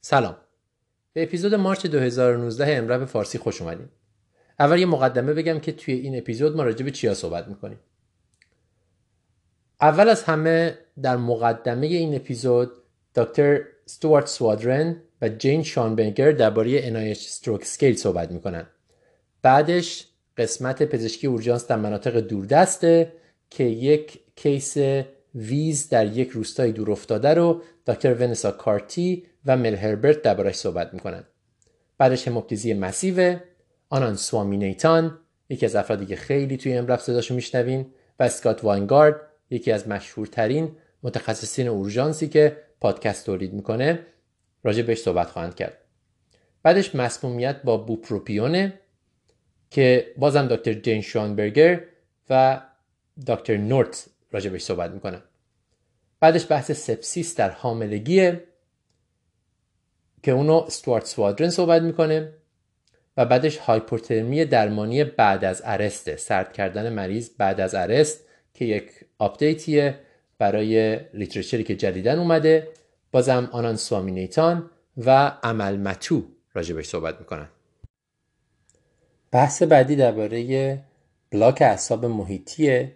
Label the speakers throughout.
Speaker 1: سلام. به اپیزود March 2019 EM:RAP فارسی خوش اومدیم اول یه مقدمه بگم که توی این اپیزود ما راجع به چیا صحبت می‌کنیم. اول از همه در مقدمه این اپیزود دکتر ستوارت سوادرن و جین شانبنگر درباره NIH Stroke Scale صحبت می‌کنن. بعدش قسمت پزشکی اورژانس در مناطق دوردسته که یک case ویز در یک روستای دور افتاده رو دکتر ونسا کارتی و مل هربرت دربارش صحبت می‌کنن. بعدش هموپتیزی مسیو آنان سوامی نیتان یکی از افرادی که خیلی توی امرف صداشو میشنوین و اسکات واینگارد یکی از مشهورترین متخصصین اورژانسی که پادکست تولید می‌کنه راجع بهش صحبت خواهند کرد. بعدش مسمومیت با بوپروپیونه که بازم دکتر جین شوانبرگر و دکتر نورت راجع بهش صحبت می‌کنن بعدش بحث sepsis در حاملگیه که اونو استوارت سوادرن صحبت می‌کنه و بعدش هایپوترمی درمانی بعد از arrest ه سرد کردن مریض بعد از arrest که یک update یه برای literature ی که جدیدن اومده. بازم آنان سوامینیتان و عمل متو راجبش صحبت می‌کنن. بحث بعدی درباره بلاک اعصاب محیطیه.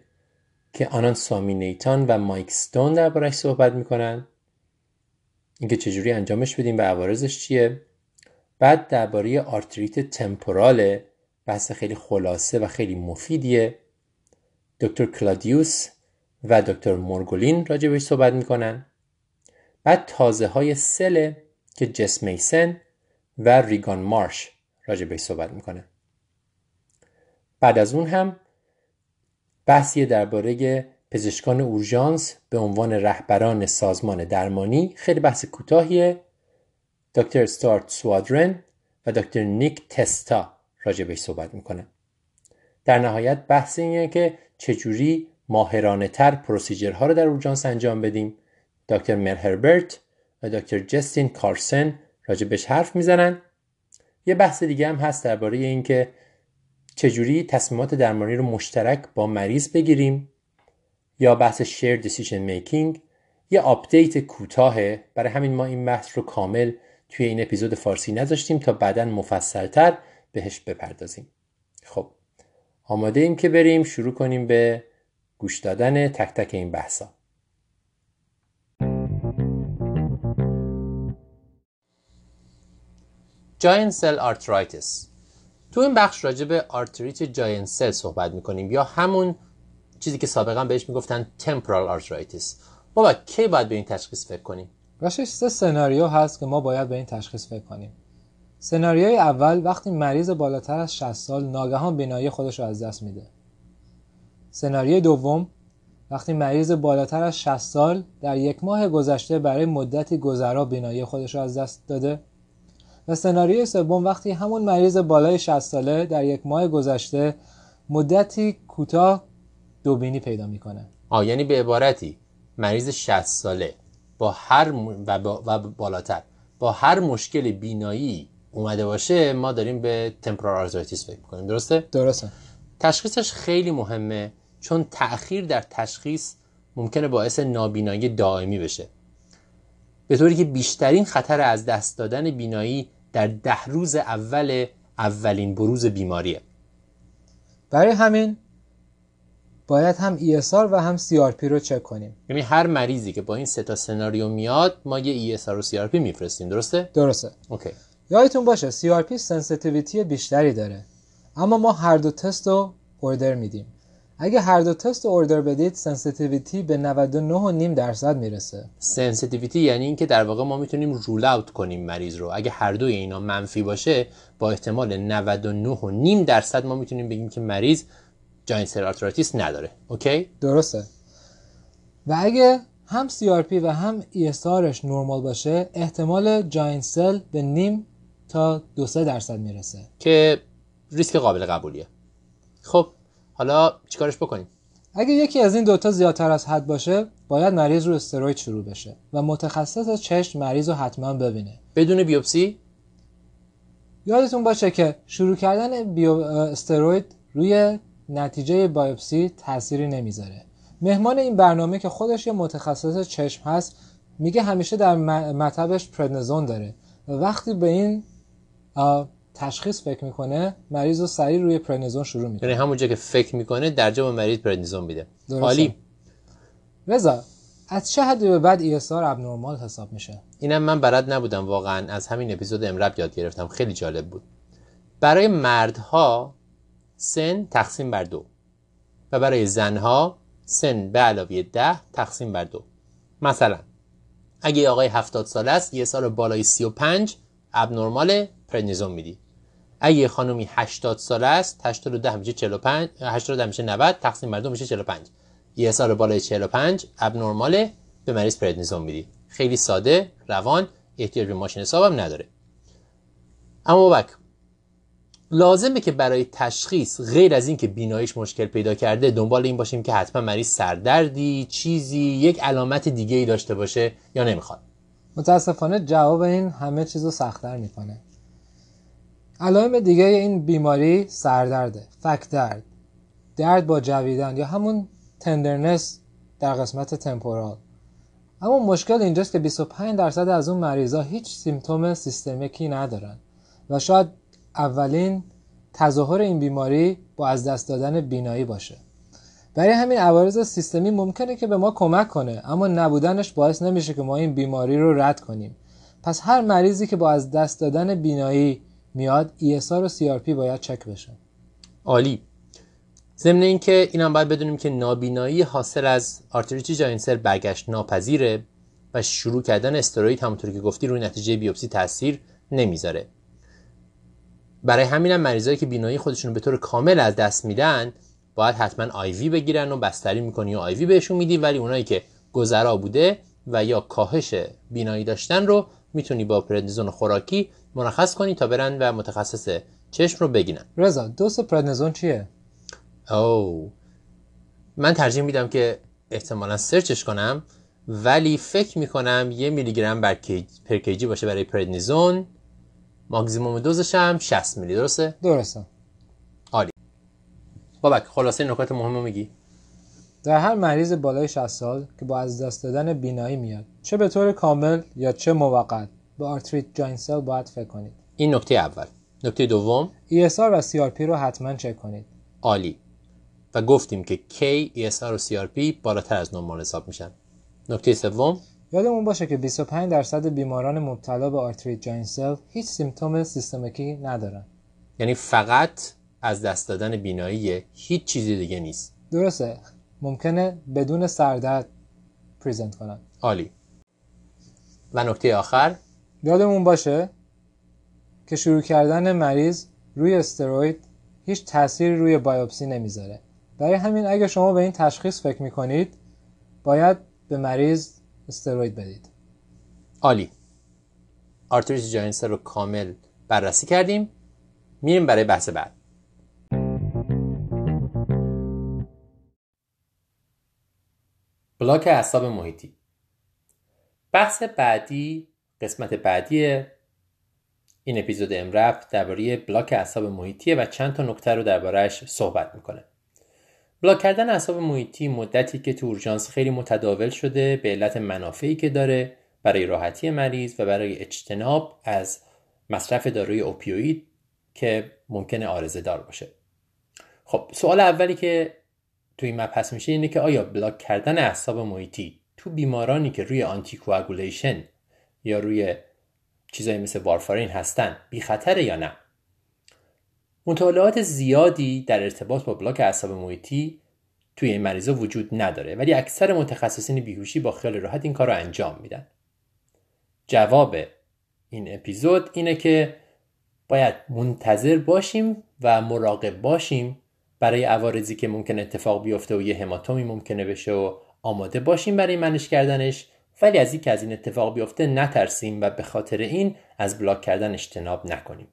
Speaker 1: که آنان سوامینیتان و مایک ستون دربارهش صحبت می‌کنن. اینکه چجوری انجامش بدیم و عوارضش چیه. بعد درباره آرتریت تمپورال بحث خیلی خلاصه و خیلی مفیدیه. دکتر کلادیوس و دکتر مورگولین راجع بهش صحبت می‌کنن. بعد تازه های سل که جس میسن و ریگان مارش راجع بهش صحبت می‌کنه بعد از اون هم بحثی درباره پزشکان اورژانس به عنوان رهبران سازمان درمانی خیلی بحث کوتاهیه. دکتر ستارت سوادرن و دکتر نیک تستا راجع بهش صحبت می‌کنه. در نهایت بحث اینه که چجوری ماهرانه تر پروسیجرها رو در اورژانس انجام بدیم. دکتر مل هربرت و دکتر جستین کارسن راجع بهش حرف می‌زنن. یه بحث دیگه هم هست درباره اینکه چجوری تصمیمات درمانی رو مشترک با مریض بگیریم؟ یا بحث shared decision making یه update کوتاهه. برای همین ما این بحث رو کامل توی این اپیزود فارسی نذاشتیم تا بعدا مفصلتر بهش بپردازیم. خب آماده ایم که بریم شروع کنیم به گوش دادن تک تک این بحثا. giant cell arteritis تو این بخش راجع به آرتریت giant cell صحبت می‌کنیم یا همون چیزی که سابقا بهش می‌گفتن temporal arteritis بابک کی باید به این تشخیص فکر کنیم؟
Speaker 2: راستش سه سناریو هست که ما باید به این تشخیص فکر کنیم. سناریوی اول وقتی مریض بالاتر از 60 سال ناگهان بینایی خودش رو از دست میده. سناریوی دوم وقتی مریض بالاتر از 60 سال در یک ماه گذشته برای مدتی گذرا بینایی خودش رو از دست داده. و سناریوی سوم وقتی همون مریض بالای 60 ساله در یک ماه گذشته مدتی کوتاه دوبینی پیدا می‌کنه.
Speaker 1: آه یعنی به عبارتی مریض 60 ساله با هر و, و بالاتر با هر مشکل بینایی اومده باشه ما داریم به temporal arteritis فکر می‌کنیم درسته؟
Speaker 2: درسته.
Speaker 1: تشخیصش خیلی مهمه چون تأخیر در تشخیص ممکنه باعث نابینایی دائمی بشه. به طوری که بیشترین خطر از دست دادن بینایی در ده روز اول اولین بروز بیماریه.
Speaker 2: برای همین باید هم ESR و هم CRP رو چک کنیم.
Speaker 1: یعنی هر مریضی که با این سه تا سناریو میاد ما یه ESR و CRP میفرستیم. درسته؟
Speaker 2: درسته.
Speaker 1: اوکی.
Speaker 2: یادتون باشه CRP sensitivity بیشتری داره. اما ما هر دو تست رو order میدیم. اگه هر دو تست order بدید sensitivity به 99.5 درصد می‌رسه.
Speaker 1: sensitivity یعنی اینکه در واقع ما می‌تونیم rule out کنیم مریض رو. اگه هر دوی اینا منفی باشه با احتمال 99.5 درصد ما می‌تونیم بگیم که مریض giant cell arteritis نداره. okay
Speaker 2: درسته. و اگه هم CRP و هم ESRش نرمال باشه احتمال giant cell به نیم تا دو سه درصد می‌رسه.
Speaker 1: که ریسک قابل قبولیه. خب حالا چیکارش بکنیم؟
Speaker 2: اگه یکی از این دوتا زیادتر از حد باشه باید مریض رو استروید شروع بشه و متخصص چشم مریض رو حتما ببینه.
Speaker 1: بدون بیوپسی؟
Speaker 2: یادتون باشه که شروع کردن بیو استروید روی نتیجه بایوپسی تأثیری نمی‌ذاره. مهمان این برنامه که خودش یه متخصص چشم هست میگه همیشه در مطبش پردنزون داره. و وقتی به این تشخیص فکر می‌کنه مریض رو سریع روی پرنیزون شروع می‌کنه.
Speaker 1: یعنی همونجا که فکر می‌کنه در جا به مریض پرنیزون میده. عالی.
Speaker 2: رضا از چه حدی به بعد ESR ابنرمال حساب میشه؟
Speaker 1: اینم من بلد نبودم واقعا. از همین اپیزود امرب یاد گرفتم. خیلی جالب بود. برای مردها سن تقسیم بر دو و برای زنها سن به علاوه ده تقسیم بر دو. مثلا اگه آقای 70 ساله است یه سال بالای 35 ابنرمال پرنیزون میدی. اگه یه خانومی 80 ساله است 82 میشه 45 82 میشه 90 تقسیم بر دو میشه 45 یه سال بالای 45 ابنرمال به مریض پرنیزون میدی. خیلی ساده روان احتیاج به ماشین حسابم نداره. اما بک لازمه که برای تشخیص غیر از این که بیناییش مشکل پیدا کرده دنبال این باشیم که حتما مریض سردردی چیزی یک علامت دیگه ای داشته باشه یا نمی‌خواد.
Speaker 2: متاسفانه جواب این همه چیز رو سختتر می‌کنه. علائم دیگه این بیماری سردرده فک درد درد با جویدن یا همون تندرنس در قسمت تمپورال. اما مشکل اینجاست که 25 درصد از اون مریضا هیچ سیمتوم سیستمیکی ندارن و شاید اولین تظاهر این بیماری با از دست دادن بینایی باشه. برای همین عوارض سیستمی ممکنه که به ما کمک کنه اما نبودنش باعث نمیشه که ما این بیماری رو رد کنیم. پس هر مریضی که با از دست دادن بینایی میاد ESR و CRP باید چک بشه.
Speaker 1: عالی. ضمن اینکه اینم باید بدونیم که نابینایی حاصل از آرتریت giant cell برگشت ناپذیره و شروع کردن استروید همونطور که گفتی روی نتیجه بیوپسی تاثیر نمی‌ذاره. برای همینم مریضایی که بینایی خودشون به طور کامل از دست میدن باید حتما IV بگیرن و بستری می‌کنی و IV بهشون میدی ولی اونایی که گذرا بوده و یا کاهش بینایی داشتن رو می‌تونی با پردنیزون خوراکی مرخص کنی تا برن و متخصص چشم رو بگیرن.
Speaker 2: رضا دوست پردنیزون چیه؟
Speaker 1: او من ترجیح میدم که احتمالا سرچش کنم ولی فکر می‌کنم یه میلی گرم بر پر کیجی باشه برای پردنیزون. ماکسیموم دوزش هم 60 میلی درسته؟
Speaker 2: درسته.
Speaker 1: عالی. بابک خلاصه نکات مهم رو میگی.
Speaker 2: در هر مریض بالای 60 سال که با از دست دادن بینایی میاد چه به طور کامل یا چه موقت به آرتریت giant cell باید فکر کنید.
Speaker 1: این نکته اول. نکته دوم.
Speaker 2: ESR و CRP رو حتما چک کنید.
Speaker 1: عالی. و گفتیم که که، ESR و CRP بالاتر از نرمال حساب میشن. نکته سوم.
Speaker 2: یادمون باشه که 25 درصد بیماران مبتلا به آرتریت giant cell هیچ symptom سیستمیکی ندارن.
Speaker 1: یعنی فقط از دست دادن بینایی هیچ چیزی دیگه نیست.
Speaker 2: درسته. ممکنه بدون سردرد پریزنت کنن.
Speaker 1: عالی. و نکته آخر؟
Speaker 2: یادمون باشه که شروع کردن مریض روی استروید هیچ تأثیری روی بایوپسی نمی‌ذاره. برای همین اگه شما به این تشخیص فکر می‌کنید باید به مریض استروید بدید.
Speaker 1: عالی. آرتریت giant cell رو کامل بررسی کردیم. میریم برای بحث بعد. بلاک اعصاب محیطی. بحث بعدی قسمت بعدی این اپیزود EM:RAP درباره بلاک اعصاب محیطیه و چند تا نکته رو دربارهش صحبت می‌کنه. بلاک کردن اعصاب محیطی مدتیه که تو اورژانس خیلی متداول شده به علت منافعی که داره برای راحتی مریض و برای اجتناب از مصرف داروی opioid که ممکنه عارضه دار باشه. خب سوال اولی که تو این مبحث میشه اینه که آیا بلاک کردن اعصاب محیطی تو بیمارانی که روی anticoagulation یا روی چیزایی مثل وارفارین هستن بی خطره یا نه؟ مطالعات زیادی در ارتباط با بلاک اعصاب محیطی توی این مریضا وجود نداره ولی اکثر متخصصین بیهوشی با خیال راحت این کار رو انجام میدن. جواب این اپیزود اینه که باید منتظر باشیم و مراقب باشیم برای عوارضی که ممکن اتفاق بیفته و یه هماتومی ممکنه بشه و آماده باشیم برای منش کردنش. ولی از اینکه از این اتفاق بیفته نترسیم و به خاطر این از بلاک کردن اجتناب نکنیم.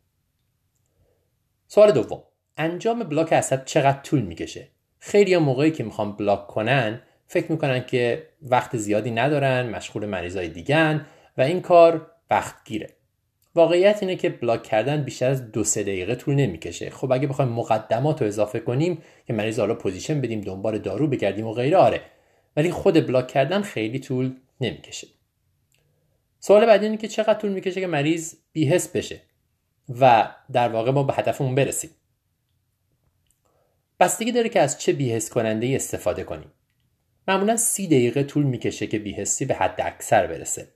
Speaker 1: سوال دوم. انجام بلاک عصب چقدر طول می‌کشه؟ خیلی موقعی که می‌خوام بلاک کنن فکر می‌کنن که وقت زیادی ندارن مشغول مریضای دیگن و این کار وقت گیره واقعیت اینه که block کردن بیشتر از دو سه دقیقه طول نمی‌کشه. خب اگه بخوایم مقدمات رو اضافه کنیم که مریض حالا position بدیم دنبال دارو بگردیم و غیره آره. ولی خود block کردن خیلی طول نمی‌کشه. سوال بعدی اینه که چقدر طول می‌کشه که مریض بی‌حس بشه و در واقع ما به هدفمون برسیم؟ بستگی داره که از چه بیهس کننده ای استفاده کنیم. معمولا سی دقیقه طول می‌کشه که بیهسی به حد اکثر برسه.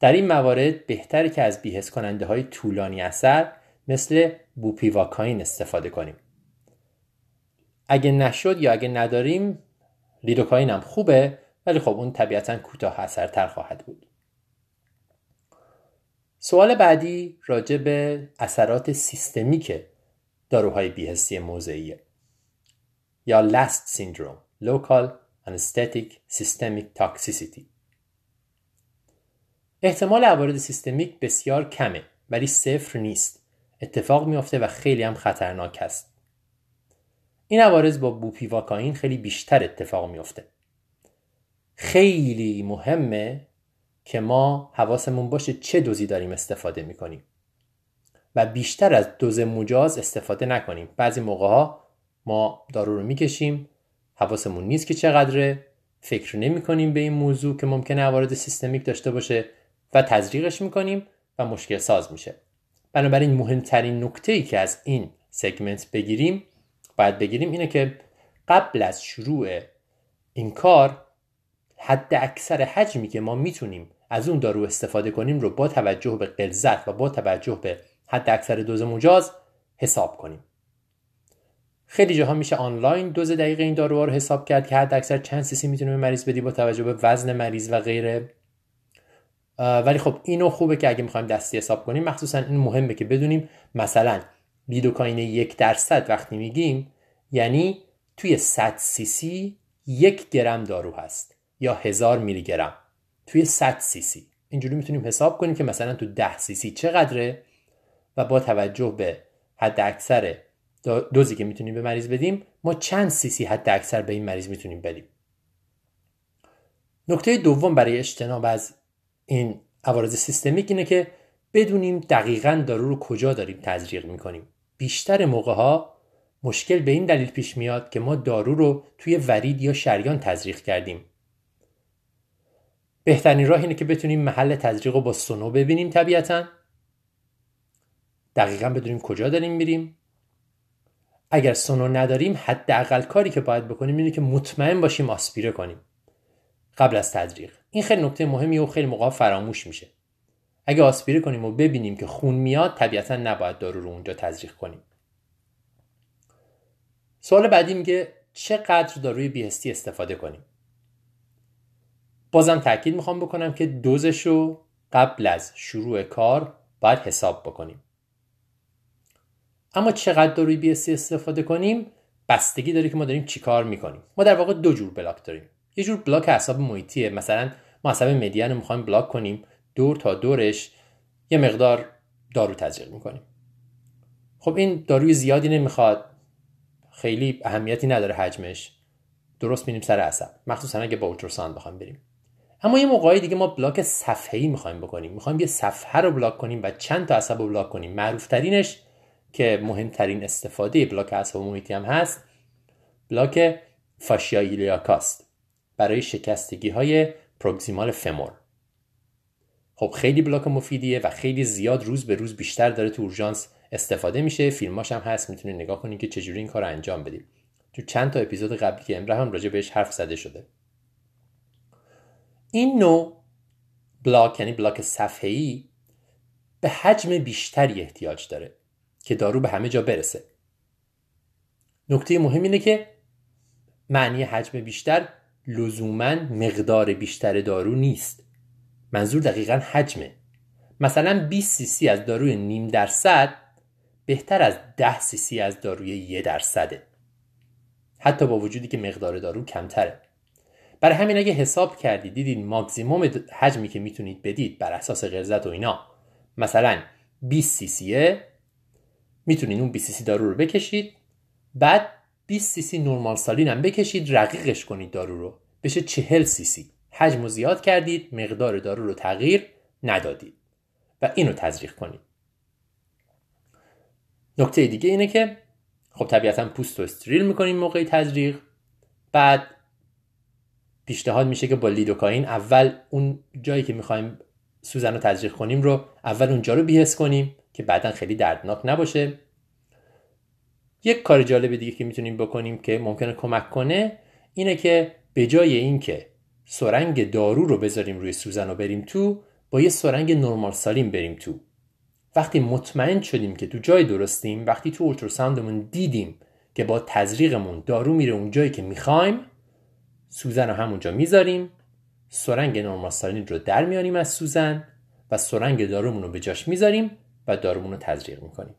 Speaker 1: در این موارد بهتره که از بیهس کننده های طولانی اثر مثل بوپیواکاین استفاده کنیم. اگه نشد یا اگه نداریم لیدوکاین هم خوبه ولی خب اون طبیعتا کوتاه اثرتر خواهد بود. سوال بعدی راجع به اثرات سیستمیک داروهای بیهستی موضعیه. یا لاست سیندروم Local Anesthetic Systemic Toxicity. احتمال عوارض سیستمیک بسیار کمه ولی صفر نیست. اتفاق میافته و خیلی هم خطرناک است. این عوارض با بوپیواکاین خیلی بیشتر اتفاق میافته. خیلی مهمه که ما حواسمون باشه چه دوزی داریم استفاده می‌کنیم. و بیشتر از دوز مجاز استفاده نکنیم. بعضی موقع ها ما دارو رو می‌کشیم حواسمون نیست که چقدره فکر نمی کنیم به این موضوع که ممکنه عوارض سیستمیک داشته باشه. و تزریقش می‌کنیم و مشکل ساز میشه. بنابراین مهمترین نکته ای که از این سگمنت بگیریم باید بگیریم اینه که قبل از شروع این کار حد اکثر حجمی که ما می‌تونیم از اون دارو استفاده کنیم رو با توجه به قلزت و با توجه به حد اکثر دوز مجاز حساب کنیم. خیلی جاها میشه آنلاین دوز دقیق این داروها رو حساب کرد که حد اکثر چند سیسی می‌تونیم به مریض بدی با توجه به وزن مریض و غیره. ولی خب اینو خوبه که اگه می‌خوایم دستی حساب کنیم مخصوصا این مهمه که بدونیم مثلا لیدوکاین یک درصد وقتی میگیم یعنی توی 100 سی سی یک گرم دارو هست یا هزار میلی گرم. توی 100 سی سی. اینجوری می‌تونیم حساب کنیم که مثلا تو 10 سی سی چقدره و با توجه به حد اکثر دوزی که می‌تونیم به مریض بدیم ما چند سی سی حد اکثر به این مریض می‌تونیم بدیم. نکته دوم برای اجتناب از این عوارض سیستمیک اینه که بدونیم دقیقا دارو رو کجا داریم تزریق می‌کنیم. بیشتر موقع ها مشکل به این دلیل پیش میاد که ما دارو رو توی ورید یا شریان تزریق کردیم. بهترین راه اینه که بتونیم محل تزریق رو با سونو ببینیم طبیعتا. دقیقا بدونیم کجا داریم میریم. اگر سونو نداریم حداقل کاری که باید بکنیم اینه که مطمئن باشیم آسپیره کنیم. قبل از تزریق این خیلی نکته مهمی و خیلی موقع فراموش میشه. اگه آسپیره کنیم و ببینیم که خون میاد طبیعتا نباید دارو رو اونجا تزریق کنیم. سوال بعدی میگه چقدر داروی بیهستی استفاده کنیم؟ بازم تاکید می‌خوام بکنم که دوزش رو قبل از شروع کار باید حساب بکنیم. اما چقدر داروی بیهستی استفاده کنیم؟ بستگی داره که ما داریم چیکار می‌کنیم. ما در واقع دو جور بلاک داریم. یه جور بلاک اعصاب محیطیه. مثلا ما عصب مدیان رو می‌خوایم بلاک کنیم. دور تا دورش یه مقدار دارو تزریق می‌کنیم. خب این داروی زیادی نمی‌خواد. خیلی اهمیتی نداره حجمش. درست میریم سر عصب. مخصوصا اگه با ultrasound بخوایم بریم. اما یه موقعی دیگه ما block صفحه‌ای می‌خوایم بکنیم. می‌خوایم یه صفحه رو block کنیم و چند تا عصب رو block کنیم. معروف ترینش که مهمترین استفاده block عصب محیطی هم هست block fascia iliaca ست. برای شکستگی های proximal femur. خب خیلی block مفیدیه و خیلی زیاد روز به روز بیشتر داره تو اورژانس استفاده میشه. فیلماش هم هست می‌تونید نگاه کنید که چجوری این کار رو انجام بدیم. تو چند تا اپیزود قبلی که امره هم راجع بهش حرف زده شده. این نوع بلاک یعنی بلاک صفحه‌ای به حجم بیشتری احتیاج داره که دارو به همه جا برسه. نکته مهم اینه که معنی حجم بیشتر لزوما مقدار بیشتر دارو نیست. منظور دقیقا حجمه. مثلا 20 سی از داروی نیم درصد بهتر از 10 سی از داروی یه درصده. حتی با وجودی که مقدار دارو کمتره. برای همین اگه حساب کردید دیدین ماکسیموم حجمی که می‌تونید بدید بر اساس غلظت و اینا. مثلا 20 سی سیه می‌تونید اون 20 سی دارو رو بکشید. بعد 20 سی سی نورمال سالین هم بکشید رقیقش کنید دارو رو. بشه 40 سی سی. حجم رو زیاد کردید مقدار دارو رو تغییر ندادید. و اینو تزریق کنید. نکته دیگه اینه که خب طبیعتا پوست رو استریل می‌کنیم موقع تزریق. بعد پیشنهاد میشه که با لیدوکاین اول اون جایی که می‌خوایم سوزن رو تزریق کنیم رو اول اونجا رو بیهس کنیم که بعدا خیلی دردناک نباشه. یک کار جالب دیگه که می‌تونیم بکنیم که ممکنه کمک کنه اینه که به جای اینکه سرنگ دارو رو بذاریم روی سوزن رو بریم تو با یه سرنگ نرمال سالیم بریم تو. وقتی مطمئن شدیم که تو جای درستیم وقتی تو اولتراساندمون دیدیم که با تزریقمون دارو میره اون جایی که می‌خوایم سوزن رو همونجا می‌ذاریم سرنگ نرمال سالین رو در میانیم از سوزن و سرنگ دارومون رو به جاش می‌ذاریم و دارومون رو تزریق می‌کنیم.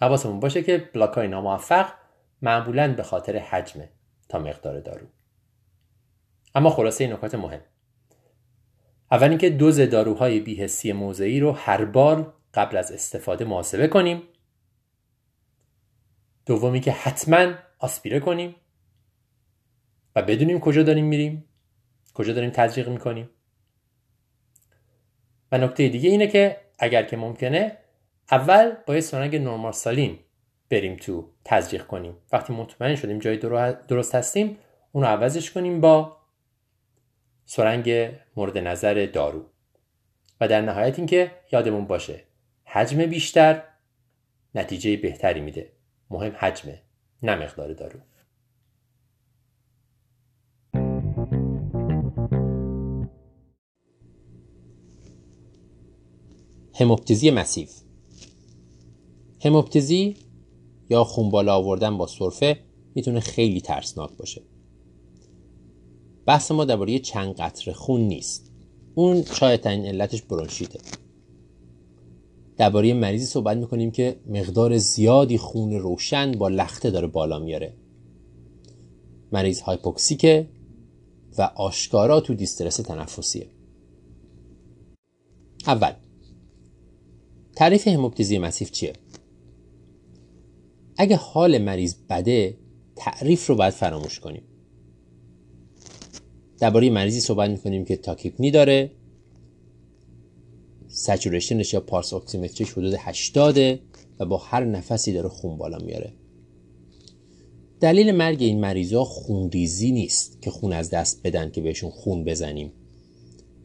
Speaker 1: حواسمون باشه که بلاک های ناموفق معمولا به خاطر حجمه تا مقدار دارو. اما خلاصه نکات مهم. اول اینکه دوز داروهای بیهسی موضعی رو هر بار قبل از استفاده محاسبه کنیم. دومی که حتما آسپیره کنیم. و بدونیم کجا داریم میریم کجا داریم تزریق می‌کنیم. و نکته دیگه اینه که اگر که ممکنه اول با یه سرنگ نرمال سالین بریم تو تزریق کنیم. وقتی مطمئن شدیم جای درست هستیم اون رو عوضش کنیم با سرنگ مورد نظر دارو. و در نهایت اینکه یادمون باشه حجم بیشتر نتیجه بهتری میده. مهم حجمه نه مقدار دارو. هموپتیزی مسیف. هموپتیزی یا خون بالا آوردن با سرفه می‌تونه خیلی ترسناک باشه. بحث ما درباره چند قطره خون نیست. اون شاید این علتش برونشیته. درباره مریضی صحبت می‌کنیم که مقدار زیادی خون روشن با لخته داره بالا میاره. مریض هایپوکسیکه و آشکارا تو دیسترس تنفسیه. اول تعریف هموپتیزی مسیف چیه؟ اگه حال مریض بده تعریف رو باید فراموش کنیم. درباره مریضی صحبت می‌کنیم که تاکیپنی داره. سچورشنش یا پارس اکسیمتریش حدود 80 و با هر نفسی داره خون بالا میاره. دلیل مرگ این مریضا خونریزی نیست که خون از دست بدن که بهشون خون بزنیم.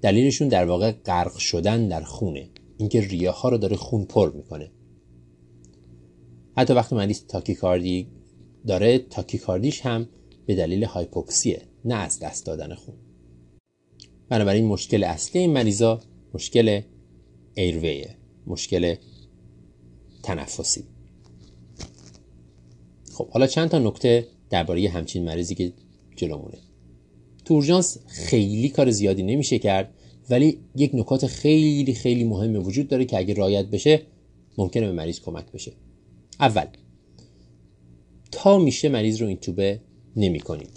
Speaker 1: دلیلشون در واقع غرق شدن در خونه. اینکه ریه ها رو داره خون پر می‌کنه. حتی وقتی مریض تاکیکاردی داره تاکیکاردیش هم به دلیل هایپوکسیه نه از دست دادن خون. بنابراین مشکل اصلی این مریضا مشکل ایرویه مشکل تنفسی. خب حالا چند تا نکته درباره همچین مریضی که جلومونه. تو اورژانس خیلی کار زیادی نمیشه کرد ولی یک نکات خیلی خیلی مهم وجود داره که اگه رایت بشه ممکنه به مریض کمک بشه. اول تا میشه مریض رو این توبه نمی کنیم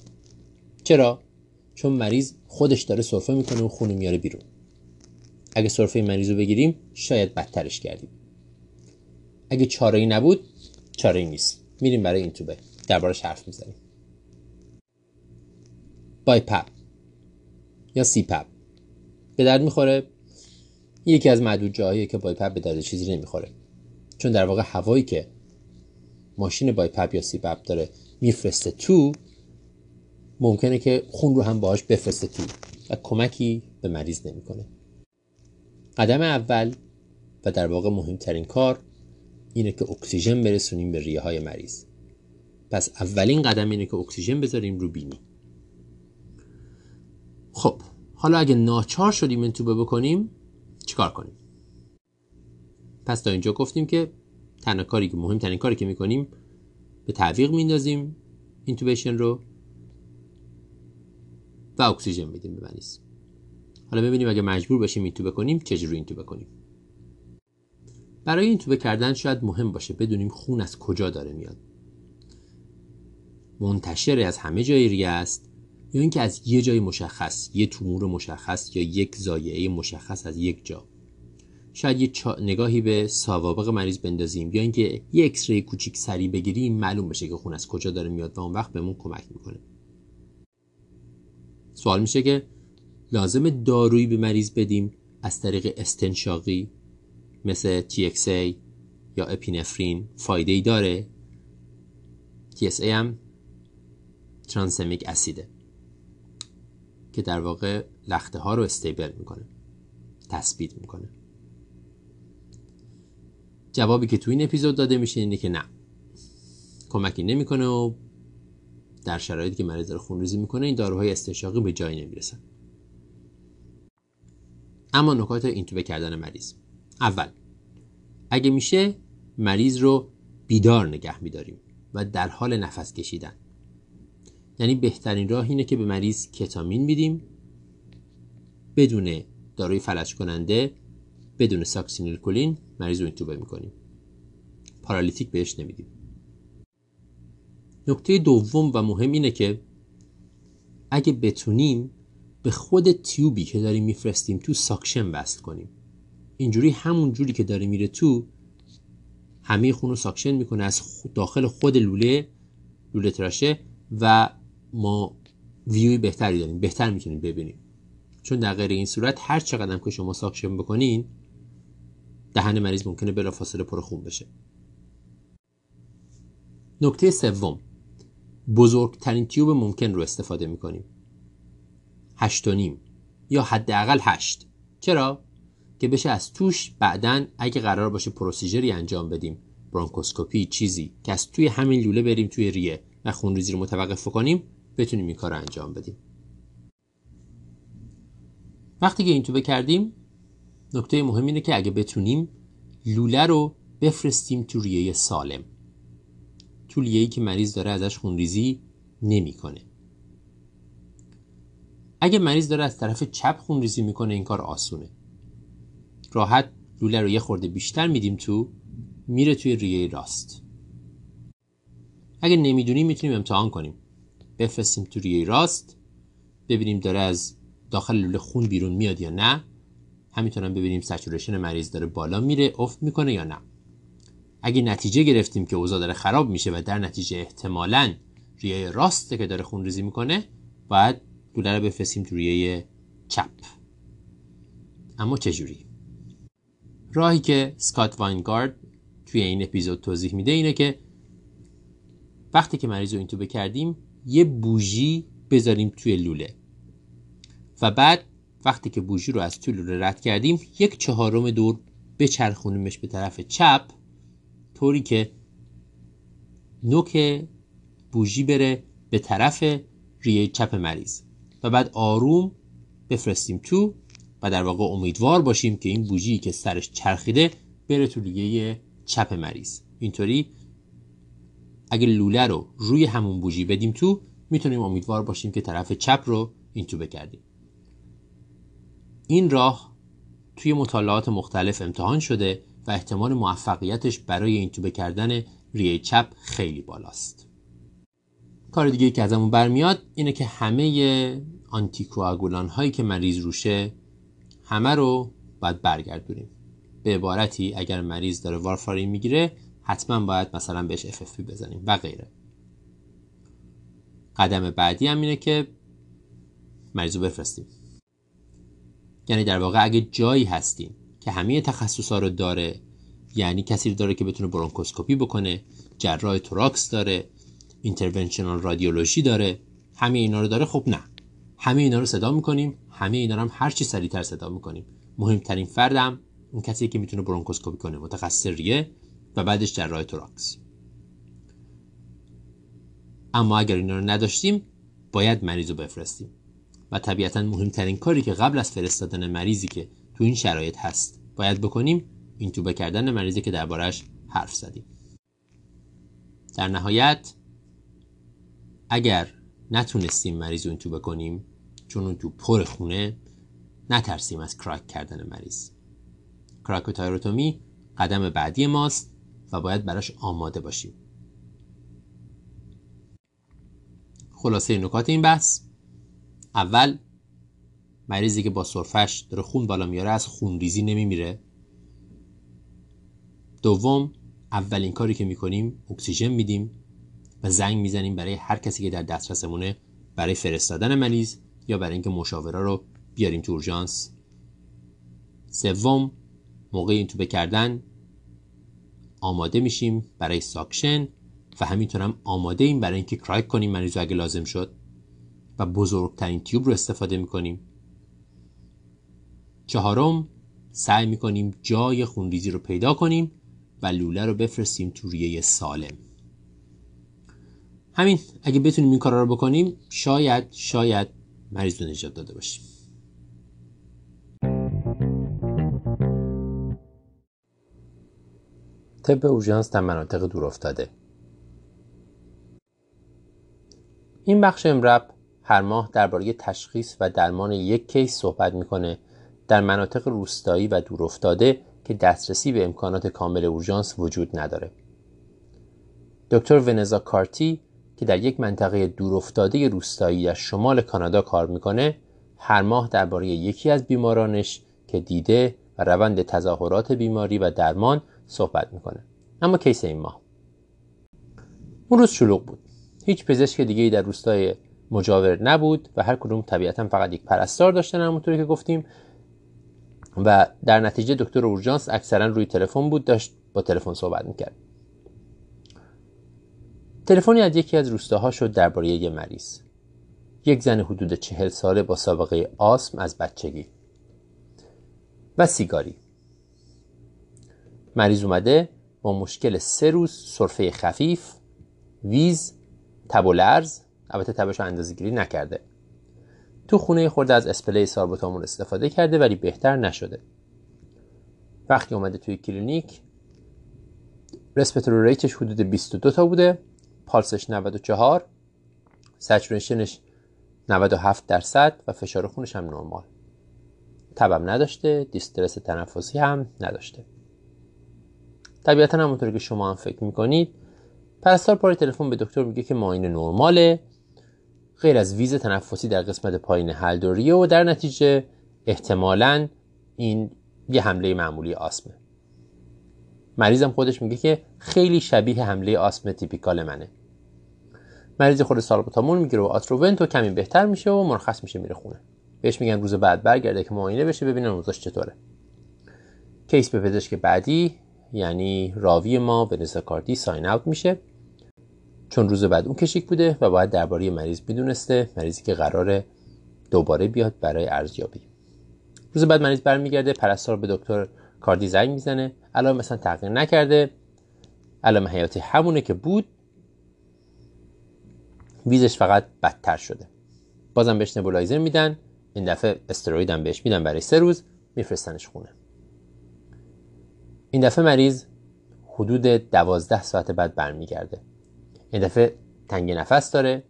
Speaker 1: چرا؟ چون مریض خودش داره سرفه می‌کنه و خونو میاره بیرون. اگه سرفه مریض رو بگیریم شاید بدترش کردیم. اگه چاره ای نبود چاره ای نیست. میریم برای intube. دربارش حرف می‌زنیم. BiPAP یا CPAP؟ به درد می‌خوره. یکی از معدود جاهایی که BiPAP به درد چیزی نمی‌خوره. چون در واقع هوایی که ماشین BiPAP یا CPAP داره میفرسته تو ممکنه که خون رو هم باهاش بفرسته تو و کمکی به مریض نمی‌کنه. قدم اول و در واقع مهمترین کار اینه که اکسیژن برسونیم به ریه های مریض. پس اولین قدم اینه که اکسیژن بذاریم رو بینی. خب حالا اگه ناچار شدیم intube بکنیم چیکار کنیم؟ پس تا اینجا گفتیم که تنها کاری که مهمترین کاری که می‌کنیم به تعویق میندازیم intubation رو و اکسیژن میدیم به مریض. حالا ببینیم اگه مجبور باشیم اینتوبه کنیم چجوری اینتوبه کنیم؟ برای اینتوبه کردن شاید مهم باشه بدونیم خون از کجا داره میاد. منتشر از همه جای ریه است یا اینکه از یه جای مشخص یه تومور مشخص یا یک زایعه مشخص از یک جا. شاید یه نگاهی به سوابق مریض بندازیم. یا اینکه یه ری کوچیک سری بگیریم معلوم بشه که خون از کجا داره میاد و اون وقت بهمون کمک می‌کنه. سوال میشه که لازم دارویی به مریض بدیم از طریق استنشاقی مثل TXA یا اپینفرین؟ فایده ای داره TSA هم ترانسمیک اسیده که در واقع لخته ها رو استیبل می‌کنه. تثبیت می‌کنه. جوابی که تو این اپیزود داده میشه اینه که نه. کمکی نمی‌کنه و در شرایطی که مریض داره خونریزی می‌کنه این داروهای استنشاقی به جایی نمی‌رسن. اما نکات اینتوبه کردن مریض. اول اگه میشه مریض رو بیدار نگه میداریم و در حال نفس کشیدن. یعنی بهترین راه اینه که به مریض کتامین میدیم بدون داروی فلج کننده بدون ساکسینیل کلین مریض رو اینتوبه می‌کنیم. paralytic بهش نمیدیم. نکته دوم و مهم اینه که اگه بتونیم به خود tube ی که داریم میفرستیم تو suction وصل کنیم. اینجوری همون جوری که داره میره تو همه خون رو suction می‌کنه از داخل خود لوله لوله تراشه و ما ویوی بهتری داریم. بهتر می‌تونیم ببینیم. چون در غیر این صورت هر چقدر که شما suction بکنین دهن مریض ممکنه بلافاصله پر خون بشه. نکته سوم. بزرگترین تیوب ممکن رو استفاده می‌کنیم. هشت و نیم. یا حداقل هشت. چرا؟ که بشه از توش بعدا اگه قرار باشه پروسیجری انجام بدیم. برونکوسکوپی چیزی که از توی همین لوله بریم توی ریه و خونریزی رو متوقف کنیم بتونیم این کار رو انجام بدیم. وقتی که این تو کردیم نکته مهم اینه که اگه بتونیم لوله رو بفرستیم تو ریه سالم. تو ای که مریض داره ازش خونریزی نمی‌کنه. اگه مریض داره از طرف چپ خونریزی می‌کنه این کار آسونه. راحت لوله رو یه خورده بیشتر میدیم تو میره توی ریه راست. اگه نمی‌دونیم می‌تونیم امتحان کنیم. بفرستیم تو ریه راست ببینیم داره از داخل لوله خون بیرون میاد یا نه. همینطور هم ببینیم سچورشن مریض داره بالا میره افت می‌کنه یا نه. اگه نتیجه گرفتیم که اوضاع داره خراب میشه و در نتیجه احتمالا ریه راسته که داره خون ریزی می‌کنه باید لوله رو بفرستیم تو ریه چپ. اما چجوری راهی که سکات واینگارد توی این اپیزود توضیح میده اینه که وقتی که مریض رو اینتو بکردیم یه بوژی بذاریم توی لوله و بعد وقتی که بوژی رو از لوله رد کردیم یک چهارم دور بچرخونیمش به طرف چپ طوری که نوک بوژی بره به طرف ریه چپ مریض. و بعد آروم بفرستیم تو و در واقع امیدوار باشیم که این بوژی که سرش چرخیده بره تو لیگه چپ مریض. اینطوری اگه لوله رو روی همون بوژی بدیم تو می‌تونیم امیدوار باشیم که طرف چپ رو این تو بکردیم. این راه توی مطالعات مختلف امتحان شده و احتمال موفقیتش برای این توبه کردن ریه چپ خیلی بالاست. کار دیگه که ازمون برمیاد اینه که همه آنتیکواگولان هایی که مریض روشه همه رو باید برگردونیم. به عبارتی اگر مریض داره وارفارین می‌گیره حتما باید مثلا بهش FFP بزنیم و غیره. قدم بعدی هم اینه که مریض رو بفرستیم. یعنی در واقع اگه جایی هستیم که همه تخصصا رو داره یعنی کسی داره که بتونه برونکوسکوپی بکنه جراح توراکس داره اینترونشنال رادیولوژی داره همه اینا رو داره خب نه. همه اینا رو صدا می‌کنیم همه اینا رو هم هر چی سریعتر صدا می‌کنیم. مهمترین فردم اون کسی که می‌تونه برونکوسکوپی کنه متخصص ریه و بعدش جراح توراکس اما اگر اینا رو نداشتیم باید مریض رو بفرستیم. و طبیعتا مهمترین کاری که قبل از فرستادن مریضی که تو این شرایط هست باید بکنیم این توبه کردن مریضی که دربارش حرف زدیم. در نهایت اگر نتونستیم مریض رو این توبه کنیم چون اون تو پر خونه نترسیم از کراک کردن مریض. کراکوتایروتومی قدم بعدی ماست و باید براش آماده باشیم. خلاصه نکات این بحث اول مریضی که با سرفش داره خون بالا میاره از خونریزی نمیمیره. دوم اولین کاری که می‌کنیم اکسیژن میدیم و زنگ می‌زنیم برای هر کسی که در دسترسمونه برای فرستادن مریض یا برای اینکه مشاوره رو بیاریم تو اورژانس. سوم موقع intube کردن آماده میشیم برای suction و همینطور هم آماده ایم برای اینکه cric کنیم مریض اگه لازم شد. و بزرگترین tube رو استفاده می‌کنیم. چهارم سعی می‌کنیم جای خونریزی رو پیدا کنیم و لوله رو بفرستیم تو ریه سالم. همین اگه بتونیم این کارا رو بکنیم شاید شاید مریض رو نجات داده باشیم. طب اورژانس در مناطق دور افتاده این بخش امرب هر ماه درباره تشخیص و درمان یک کیس صحبت می‌کنه در مناطق روستایی و دورافتاده که دسترسی به امکانات کامل اورژانس وجود نداره. دکتر ونزا کارتی که در یک منطقه دورافتاده روستایی در شمال کانادا کار می‌کنه هر ماه درباره یکی از بیمارانش که دیده و روند تظاهرات بیماری و درمان صحبت می‌کنه. اما کیس این ماه. اون روز شلوغ بود. هیچ پزشک دیگه در روستای مجاور نبود و هر کدوم طبیعتا فقط یک پرستار داشتن همونطوری که گفتیم. و در نتیجه دکتر اورژانس اکثرا روی تلفن بود داشت با تلفن صحبت می‌کرد. تلفنی از یکی از روستاها شد درباره یه مریض. یک زن حدود چهل ساله با سابقه آسم از بچگی. و سیگاری. مریض اومده با مشکل سه روز سرفه خفیف wheeze تب و لرز البته تبش اندازه گیری نکرده. تو خونه خورده از اسپری سالبوتامول استفاده کرده ولی بهتر نشده. وقتی اومده توی کلینیک respiratory rate ش حدود 22 تا بوده پالسش 94 saturation ش 97 درصد و فشار خونش هم نرمال. تبم نداشته دیسترس تنفسی هم نداشته. طبیعتا همونطور که شما هم فکر می‌کنید پرستار پای تلفن به دکتر میگه که ماین نرماله. غیر از ویز تنفسی در قسمت پایین هلدوریه و در نتیجه احتمالا این یه حمله معمولی آسمه. مریضم خودش میگه که خیلی شبیه حمله آسم تیپیکال منه. مریض خود سالبوتامول می‌گیره و آتروونت و کمی بهتر میشه و مرخص میشه میره خونه. بهش میگن روز بعد برگرده که معاینه بشه ببینن اوضاعش چطوره. کیس به پزشک بعدی یعنی راوی ما به کارتی ساین اوت میشه. چون روز بعد اون کشیک بوده و باید درباره مریض می‌دونسته مریضی که قراره دوباره بیاد برای ارزیابی. روز بعد مریض برمیگرده پرستار به دکتر کاردی زنگ می‌زنه. الان مثلا تغییر نکرده. علائم حیاتی همونه که بود. ویزش فقط بدتر شده. بازم بهش نبولایزر میدن. این دفعه استروید هم بهش میدن برای سه روز. میفرستنش خونه. این دفعه مریض حدود دوازده ساعت بعد برمیگرده. این دفعه تنگ نفس داره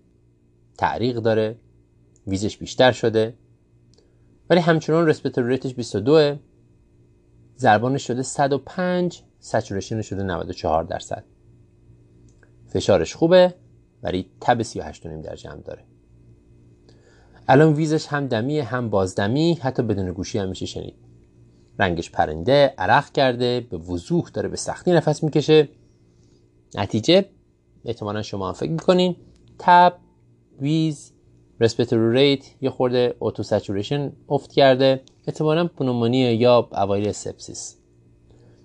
Speaker 1: تعریق داره ویزش بیشتر شده. ولی همچنان رسپتور ریتش 22 ضربانش شده 105 سچورشن شده 94 درصد. فشارش خوبه ولی تب 38.5 درجه هم داره. الان wheeze ش هم دمی هم بازدمی حتی بدون گوشی هم میشه شنید. رنگش پریده عرق کرده به وضوح داره به سختی نفس می‌کشه. نتیجه احتمالا شما هم فکر می‌کنین. تب wheeze respiratory rate یه خورده O2 saturation افت کرده. احتمالا پنومونی یا اوایل sepsis.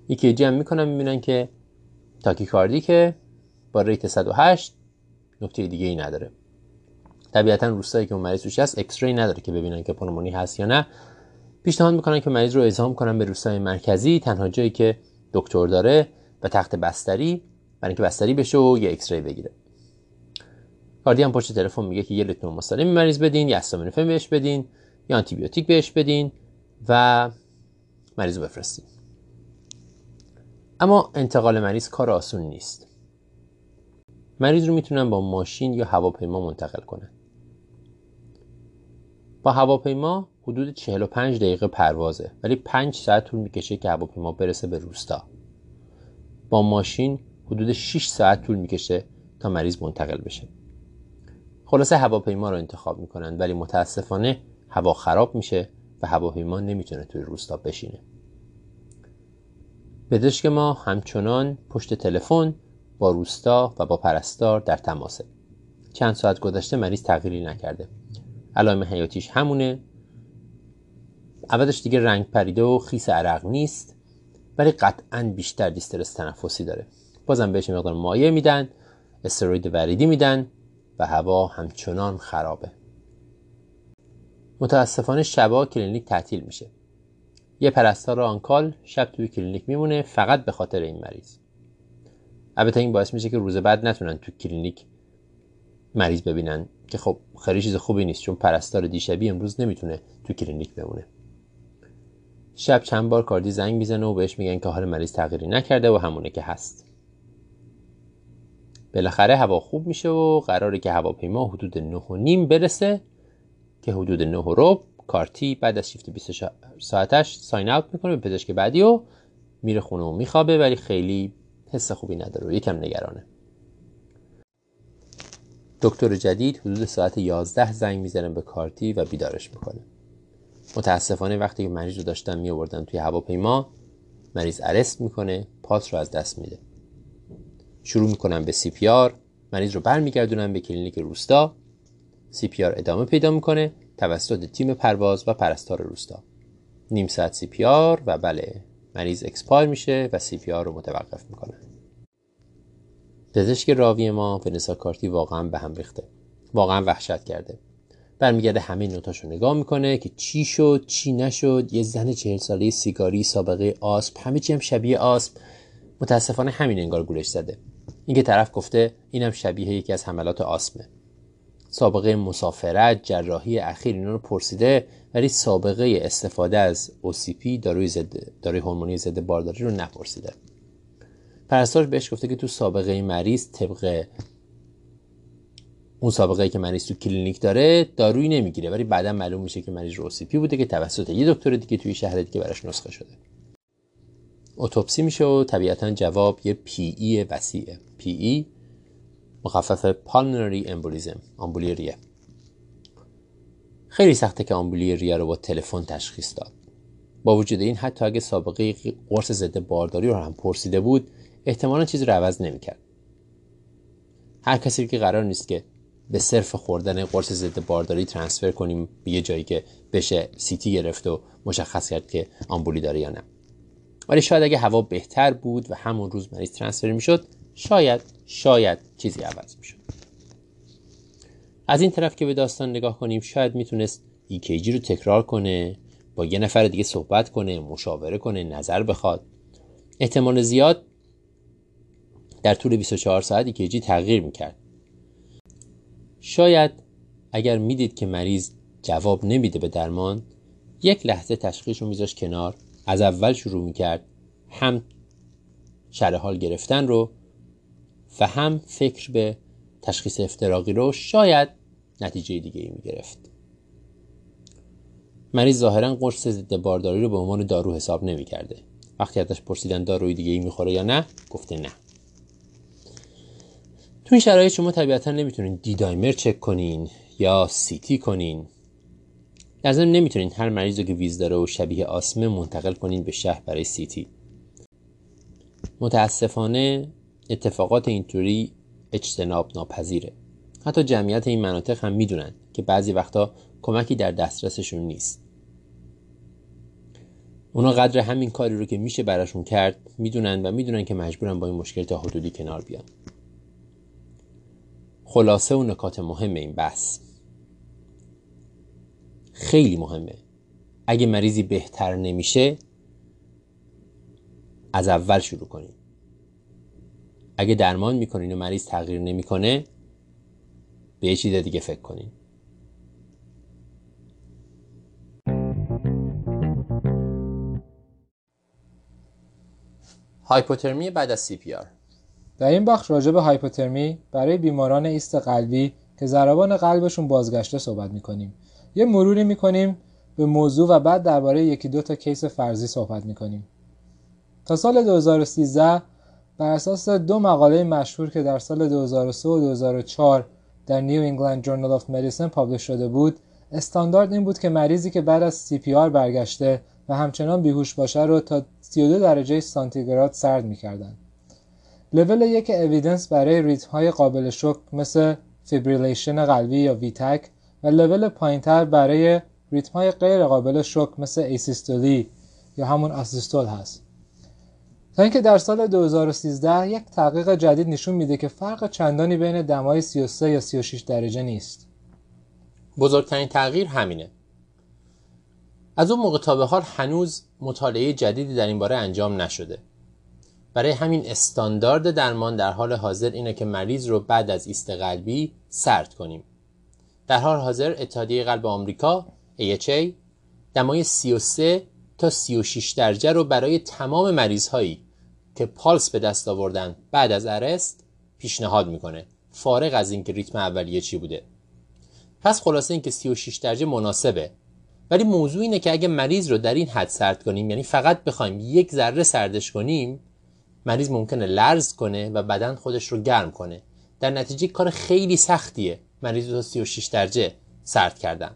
Speaker 1: یکی جمع می‌کنن می‌بینن که تاکیکاردی که با rate 108 نکته دیگه ای نداره. طبیعتا روستایی که اون مریض روش هست اکس نداره که ببینن که پنومونی هست یا نه. پیشنهاد می‌کنن که مریض رو اعزام کنن به روستای مرکزی تنها جایی که دکتر داره و تخت بستری برای اینکه بستری بشه و یه X-ray بگیره. کارتی هم پشت تلفن میگه که یه لیتر مستقیم مریض بدین یا استامینوفن بهش بدین یا آنتیبیوتیک بهش بدین و مریض رو بفرستین. اما انتقال مریض کار آسون نیست. مریض رو می‌تونن با ماشین یا هواپیما منتقل کنن. با هواپیما حدود 45 دقیقه پروازه ولی 5 ساعت طول می‌کشه که هواپیما برسه به روستا. با ماشین حدود 6 ساعت طول می‌کشه تا مریض منتقل بشه. خلاصه هواپیما رو انتخاب می‌کنن ولی متاسفانه هوا خراب میشه و هواپیما نمی‌تونه توی روستا بشینه. پزشک ما همچنان پشت تلفن با روستا و با پرستار در تماسه. چند ساعت گذشته مریض تغییری نکرده. علائم حیاتیش همونه. عوضش دیگه رنگ پریده و خیس عرق نیست ولی قطعا بیشتر دیسترس تنفسی داره. بازم بهش مقدار مایع میدن استروید وریدی میدن و هوا همچنان خرابه. متاسفانه شبا کلینیک تعطیل میشه. یه پرستار on-call شب توی کلینیک میمونه فقط به خاطر این مریض. البته این باعث میشه که روز بعد نتونن تو کلینیک مریض ببینن که خب خیلی چیز خوبی نیست چون پرستار دیشبی امروز نمی‌تونه تو کلینیک بمونه. شب چند بار کارتی زنگ می‌زنه و بهش میگن که حال مریض تغییری نکرده و همونه که هست. بالاخره هوا خوب میشه و قراره که هواپیما حدود نه و نیم برسه که حدود نه و رب کارتی بعد از شیفت 24 ساعتش ساین اوت می‌کنه به پزشک بعدی و میره خونه و میخوابه ولی خیلی حس خوبی نداره و یکم نگرانه. دکتر جدید حدود ساعت 11 زنگ می‌زنه به کارتی و بیدارش می‌کنه. متاسفانه وقتی که مریض رو داشتن می آوردن توی هواپیما مریض arrest می‌کنه پاس رو از دست میده. شروع می‌کنن به CPR مریض رو برمیگردونن به کلینیک روستا. CPR ادامه پیدا می‌کنه توسط تیم پرواز و پرستار روستا. نیم ساعت CPR و بله مریض expire میشه و CPR رو متوقف می‌کنه. پزشک راوی ما ونسا کارتی واقعا به هم ریخته. واقعا وحشت کرده. برمیگرده همه note اشو نگاه می‌کنه که چی شد چی نشد. یه زن چهل ساله سیگاری سابقه آسم همه چی هم شبیه آسم. متاسفانه همین انگار گولش زده. اینکه طرف گفته اینم شبیه یکی از حملات آسمه. سابقه مسافرت جراحی اخیر اینا رو پرسیده ولی سابقه استفاده از OCP داروی ضد داروی هورمونی ضد بارداری رو نپرسیده. پرستار بهش گفته که تو سابقه مریض طبق اون سابقه که مریض تو کلینیک داره دارویی نمی‌گیره ولی بعدا معلوم میشه که مریض رو OCP بوده که توسط یه دکتر دیگه توی شهر دیگه براش نسخه شده. اتوپسی میشه و طبیعتا جواب یه PE وسیعه. PE مخفف pulmonary embolism آمبولی ریه خیلی سخته که آمبولی ریه رو با تلفن تشخیص داد. با وجود این حتی اگه سابقه قرص ضد بارداری رو هم پرسیده بود احتمالا چیزی رو عوض نمی‌کرد. هر کسی که قرار نیست که به صرف خوردن قرص ضد بارداری transfer کنیم به یه جایی که بشه سیتی گرفت و مشخص کرد که آمبولی داره یا نه. ولی شاید اگه هوا بهتر بود و همون روز مریض ترانسفر می‌شد شاید شاید چیزی عوض می‌شد. از این طرف که به داستان نگاه کنیم شاید می‌تونست EKG رو تکرار کنه با یه نفر دیگه صحبت کنه مشاوره کنه نظر بخواد. احتمال زیاد در طول 24 ساعت EKG تغییر می‌کرد. شاید اگر می‌دید که مریض جواب نمیده به درمان یک لحظه تشخیص رو میذاش کنار از اول شروع می‌کرد هم شرح حال گرفتن رو و هم فکر به تشخیص افتراقی رو شاید نتیجه دیگه ای می‌گرفت. مریض ظاهرا قرص ضد بارداری رو به عنوان دارو حساب نمی‌کرده. وقتی ازش پرسیدن داروی دیگه ای می‌خوره یا نه گفته نه. تو این شرایط شما طبیعتا نمی‌تونین دیدایمر چک کنین یا سیتی کنین. در ضمن نمی‌تونین هر مریض رو که ویز داره و شبیه آسمه منتقل کنین به شهر برای سیتی متاسفانه اتفاقات اینطوری اجتناب ناپذیره. حتی جمعیت این مناطق هم می‌دونن که بعضی وقتا کمکی در دسترسشون نیست. اونا قدر همین کاری رو که میشه براشون کرد می‌دونن و می‌دونن که مجبورن با این مشکل تا حدودی کنار بیان. خلاصه و نکات مهم این بحث. خیلی مهمه. اگه مریضی بهتر نمیشه از اول شروع کنید اگه درمان می‌کنین و مریض تغییر نمی‌کنه به یه چیز دیگه فکر کنین. هایپوترمی بعد از CPR
Speaker 2: در این بخش راجع به هایپوترمی برای بیماران ایست قلبی که ضربان قلبشون بازگشته صحبت می‌کنیم. یه مروری می‌کنیم به موضوع و بعد درباره یکی دو تا case فرضی صحبت می‌کنیم. تا سال 2013 بر اساس دو مقاله مشهور که در سال 2003 و 2004 در New England Journal of Medicine publish شده بود استاندارد این بود که مریضی که بعد از CPR برگشته و همچنان بیهوش باشه رو تا 32 درجه سانتیگراد سرد می‌کردن. level یک evidence برای ریتم های قابل شوک مثل fibrillation قلبی یا ویتک و لول پایینتر برای ریتم های غیر قابل شوک مثل asystole یا همون آسیستول هست. تا اینکه در سال 2013 یک تحقیق جدید نشون میده که فرق چندانی بین دمای 33 یا 36 درجه نیست.
Speaker 1: بزرگترین تغییر همینه. از اون موقع تا به حال هنوز مطالعه جدیدی در این باره انجام نشده. برای همین استاندارد درمان در حال حاضر اینه که مریض رو بعد از ایست قلبی سرد کنیم. در حال حاضر اتحادیه قلب آمریکا AHA دمای 33 تا 36 درجه رو برای تمام مریض هایی که پالس به دست آوردن بعد از ارست پیشنهاد می‌کنه. فارغ از اینکه ریتم اولیه چی بوده. پس خلاصه اینکه 36 درجه مناسبه. ولی موضوع اینه که اگه مریض رو در این حد سرد کنیم یعنی فقط بخوایم یک ذره سردش کنیم مریض ممکنه لرز کنه و بدن خودش رو گرم کنه. در نتیجه کار خیلی سختیه. مریض رو 36 درجه سرد کردن.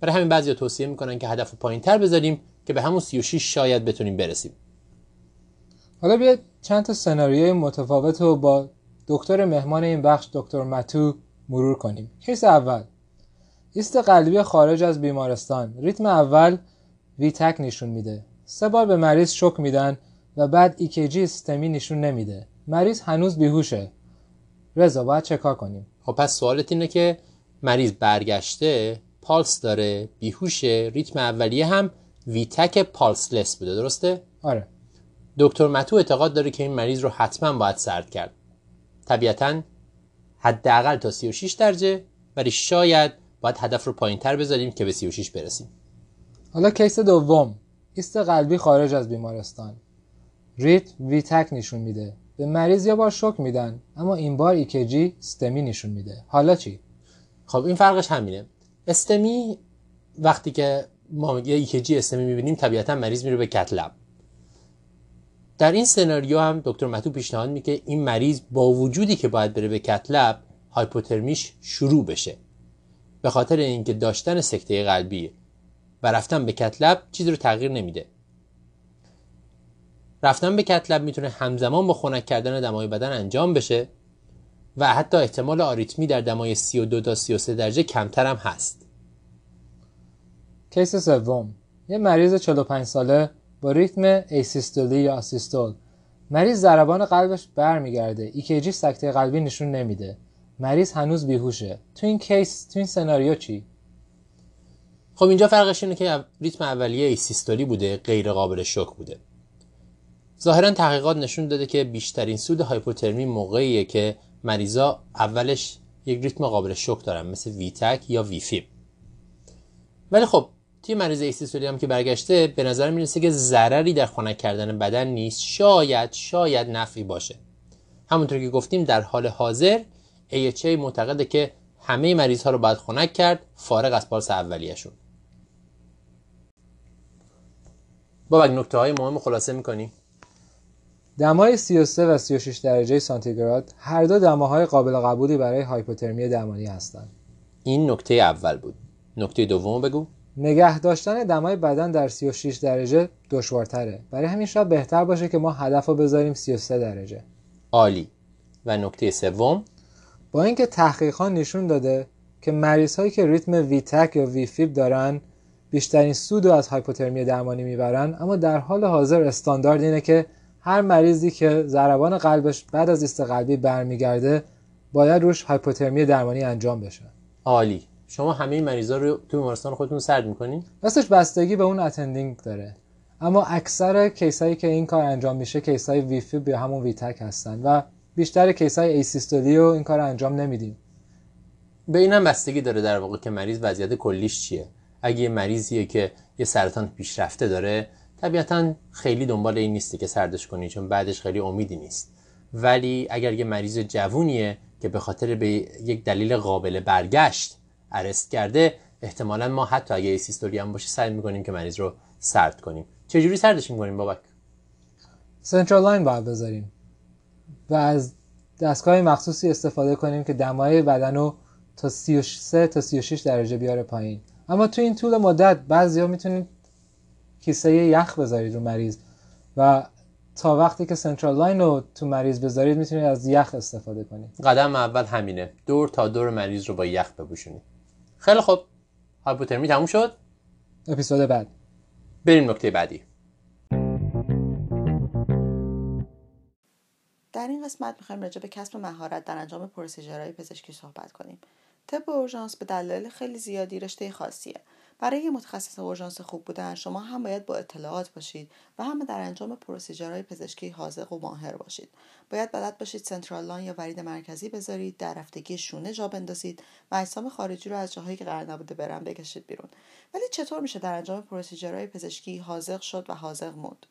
Speaker 1: برای همین بعضی توصیه می‌کنن که هدف پایین تر بذاریم که به همون 36 شاید بتونیم برسیم.
Speaker 2: حالا بیا چند تا سناریوی متفاوت رو با دکتر مهمان این بخش دکتر متو مرور کنیم. case اول. ایست قلبی خارج از بیمارستان. ریتم اول ویتک نشون میده. سه بار به مریض شوک میدن و بعد EKG STEMI نشون نمیده. مریض هنوز بیهوشه. رضا باید چه کار کنیم؟
Speaker 1: خب پس سوالت اینه که مریض برگشته پالس داره بیهوشه ریتم اولیه هم V-tach pulseless بوده درسته؟
Speaker 2: آره.
Speaker 1: دکتر متو اعتقاد داره که این مریض رو حتما باید سرد کرد. طبیعتا حداقل تا 36 درجه ولی شاید باید هدف رو پایین تر بذاریم که به 36 برسیم.
Speaker 2: حالا case دوم ایست قلبی خارج از بیمارستان. ریتم V-tach نشون میده. به مریض یه بار شوک میدن اما این بار EKG STEMI نشون میده. حالا چی؟
Speaker 1: خب این فرقش همینه. استمی وقتی که ما یه ایکجی استمی می‌بینیم طبیعتا مریض میره به کتلب در این سناریو هم دکتر متو پیشنهاد میگه این مریض با وجودی که باید بره به کتلب هایپوترمیش شروع بشه. به خاطر اینکه داشتن سکته قلبی و رفتن به کتلب چیزی رو تغییر نمیده. رفتن به کتلب می‌تونه همزمان با خنک کردن دمای بدن انجام بشه و حتی احتمال آریتمی در دمای 32 تا 33 درجه کمتر هم هست.
Speaker 2: case سوم. یه مریض 45 ساله با ریتم asystole یا آسیستول. مریض ضربان قلبش برمیگرده. EKG سکته قلبی نشون نمیده. مریض هنوز بیهوشه. تو این case تو این سناریو چی؟
Speaker 1: خب اینجا فرقش اینه که ریتم اولیه asystole بوده غیر قابل شوک بوده. ظاهرا تحقیقات نشون داده که بیشترین سود هایپوترمی موقعیه که مریضا اولش یک ریتم قابل شک دارن مثل ویتک یا ویفیب ولی خب توی مریض ایسیستولی هم که برگشته به نظر می‌رسه که ضرری در خنک کردن بدن نیست. شاید شاید نفعی باشه. همونطور که گفتیم در حال حاضر AHA معتقده که همه مریض ها رو باید خنک کرد فارغ از پالس اولیهشون. بابک نکته های مهم خلاصه می‌کنیم.
Speaker 2: دمای 33 و 36 درجه سانتیگراد هر دو دماهای قابل قبولی برای هایپوترمی دمانی هستند.
Speaker 1: این نکته اول بود. نکته دوم بگو.
Speaker 2: نگه داشتن دمای بدن در 36 درجه دشوارتره. برای همین شاید بهتر باشه که ما هدف رو بذاریم 33 درجه.
Speaker 1: عالی. و نکته سوم
Speaker 2: با اینکه تحقیقات نشون داده که مریض هایی که ریتم ویتک یا ویفیب دارن بیشترین سود رو از هایپوترمی درمانی می‌برن اما در حال حاضر استاندارد اینه که هر مریضی که ضربان قلبش بعد از ایست قلبی برمیگرده باید روش هایپوترمی درمانی انجام بشه.
Speaker 1: عالی. شما همه مریضا رو تو بیمارستان خودتون سرد می‌کنین؟
Speaker 2: راستش بستگی به اون attending داره. اما اکثر case ایی که این کار انجام میشه case ای V-fib یا همون V-tach هستن و بیشتر case ای asystole رو این کار انجام نمیدیم
Speaker 1: به اینم بستگی داره در واقع که مریض وضعیت کلیش چیه. اگه یه مریضیه که یه سرطان پیشرفته داره طبیعتا خیلی دنبال این نیستی که سردش کنی چون بعدش خیلی امیدی نیست. ولی اگر یه مریض جوونیه که به خاطر به یک دلیل قابل برگشت arrest کرده احتمالا ما حتی اگه asystole هم باشه سعی می‌کنیم که مریض رو سرد کنیم. چجوری سردش می‌کنیم بابک؟
Speaker 2: central line باید بذاریم و از دستگاه مخصوصی استفاده کنیم که دمای بدن رو تا 33 تا 36 درجه بیاره پایین. اما تو این طول مدت بعضیا می‌تونید کیسه یخ بذارید رو مریض. و تا وقتی که سنترال لاین رو تو مریض بذارید می‌تونید از یخ استفاده کنید.
Speaker 1: قدم اول همینه. دور تا دور مریض رو با یخ بپوشونید. خیلی خوب. هایپوترمی تموم شد.
Speaker 2: اپیزود بعد.
Speaker 1: بریم نکته بعدی.
Speaker 3: در این قسمت می‌خوایم راجع به کسب مهارت در انجام procedure های پزشکی صحبت کنیم. طب اورژانس به دلایل خیلی زیادی رشته خاصیه. برای متخصص اورژانس خوب بودن شما هم باید با اطلاعات باشید و هم در انجام procedure های پزشکی حاذق و ماهر باشید. باید بلد باشید central line یا ورید مرکزی بذارید در رفتگی شونه جا بندازید و اجسام خارجی رو از جاهایی که قرار نبوده برن بکشید بیرون. ولی چطور میشه در انجام procedure های پزشکی حاذق شد و حاذق موند؟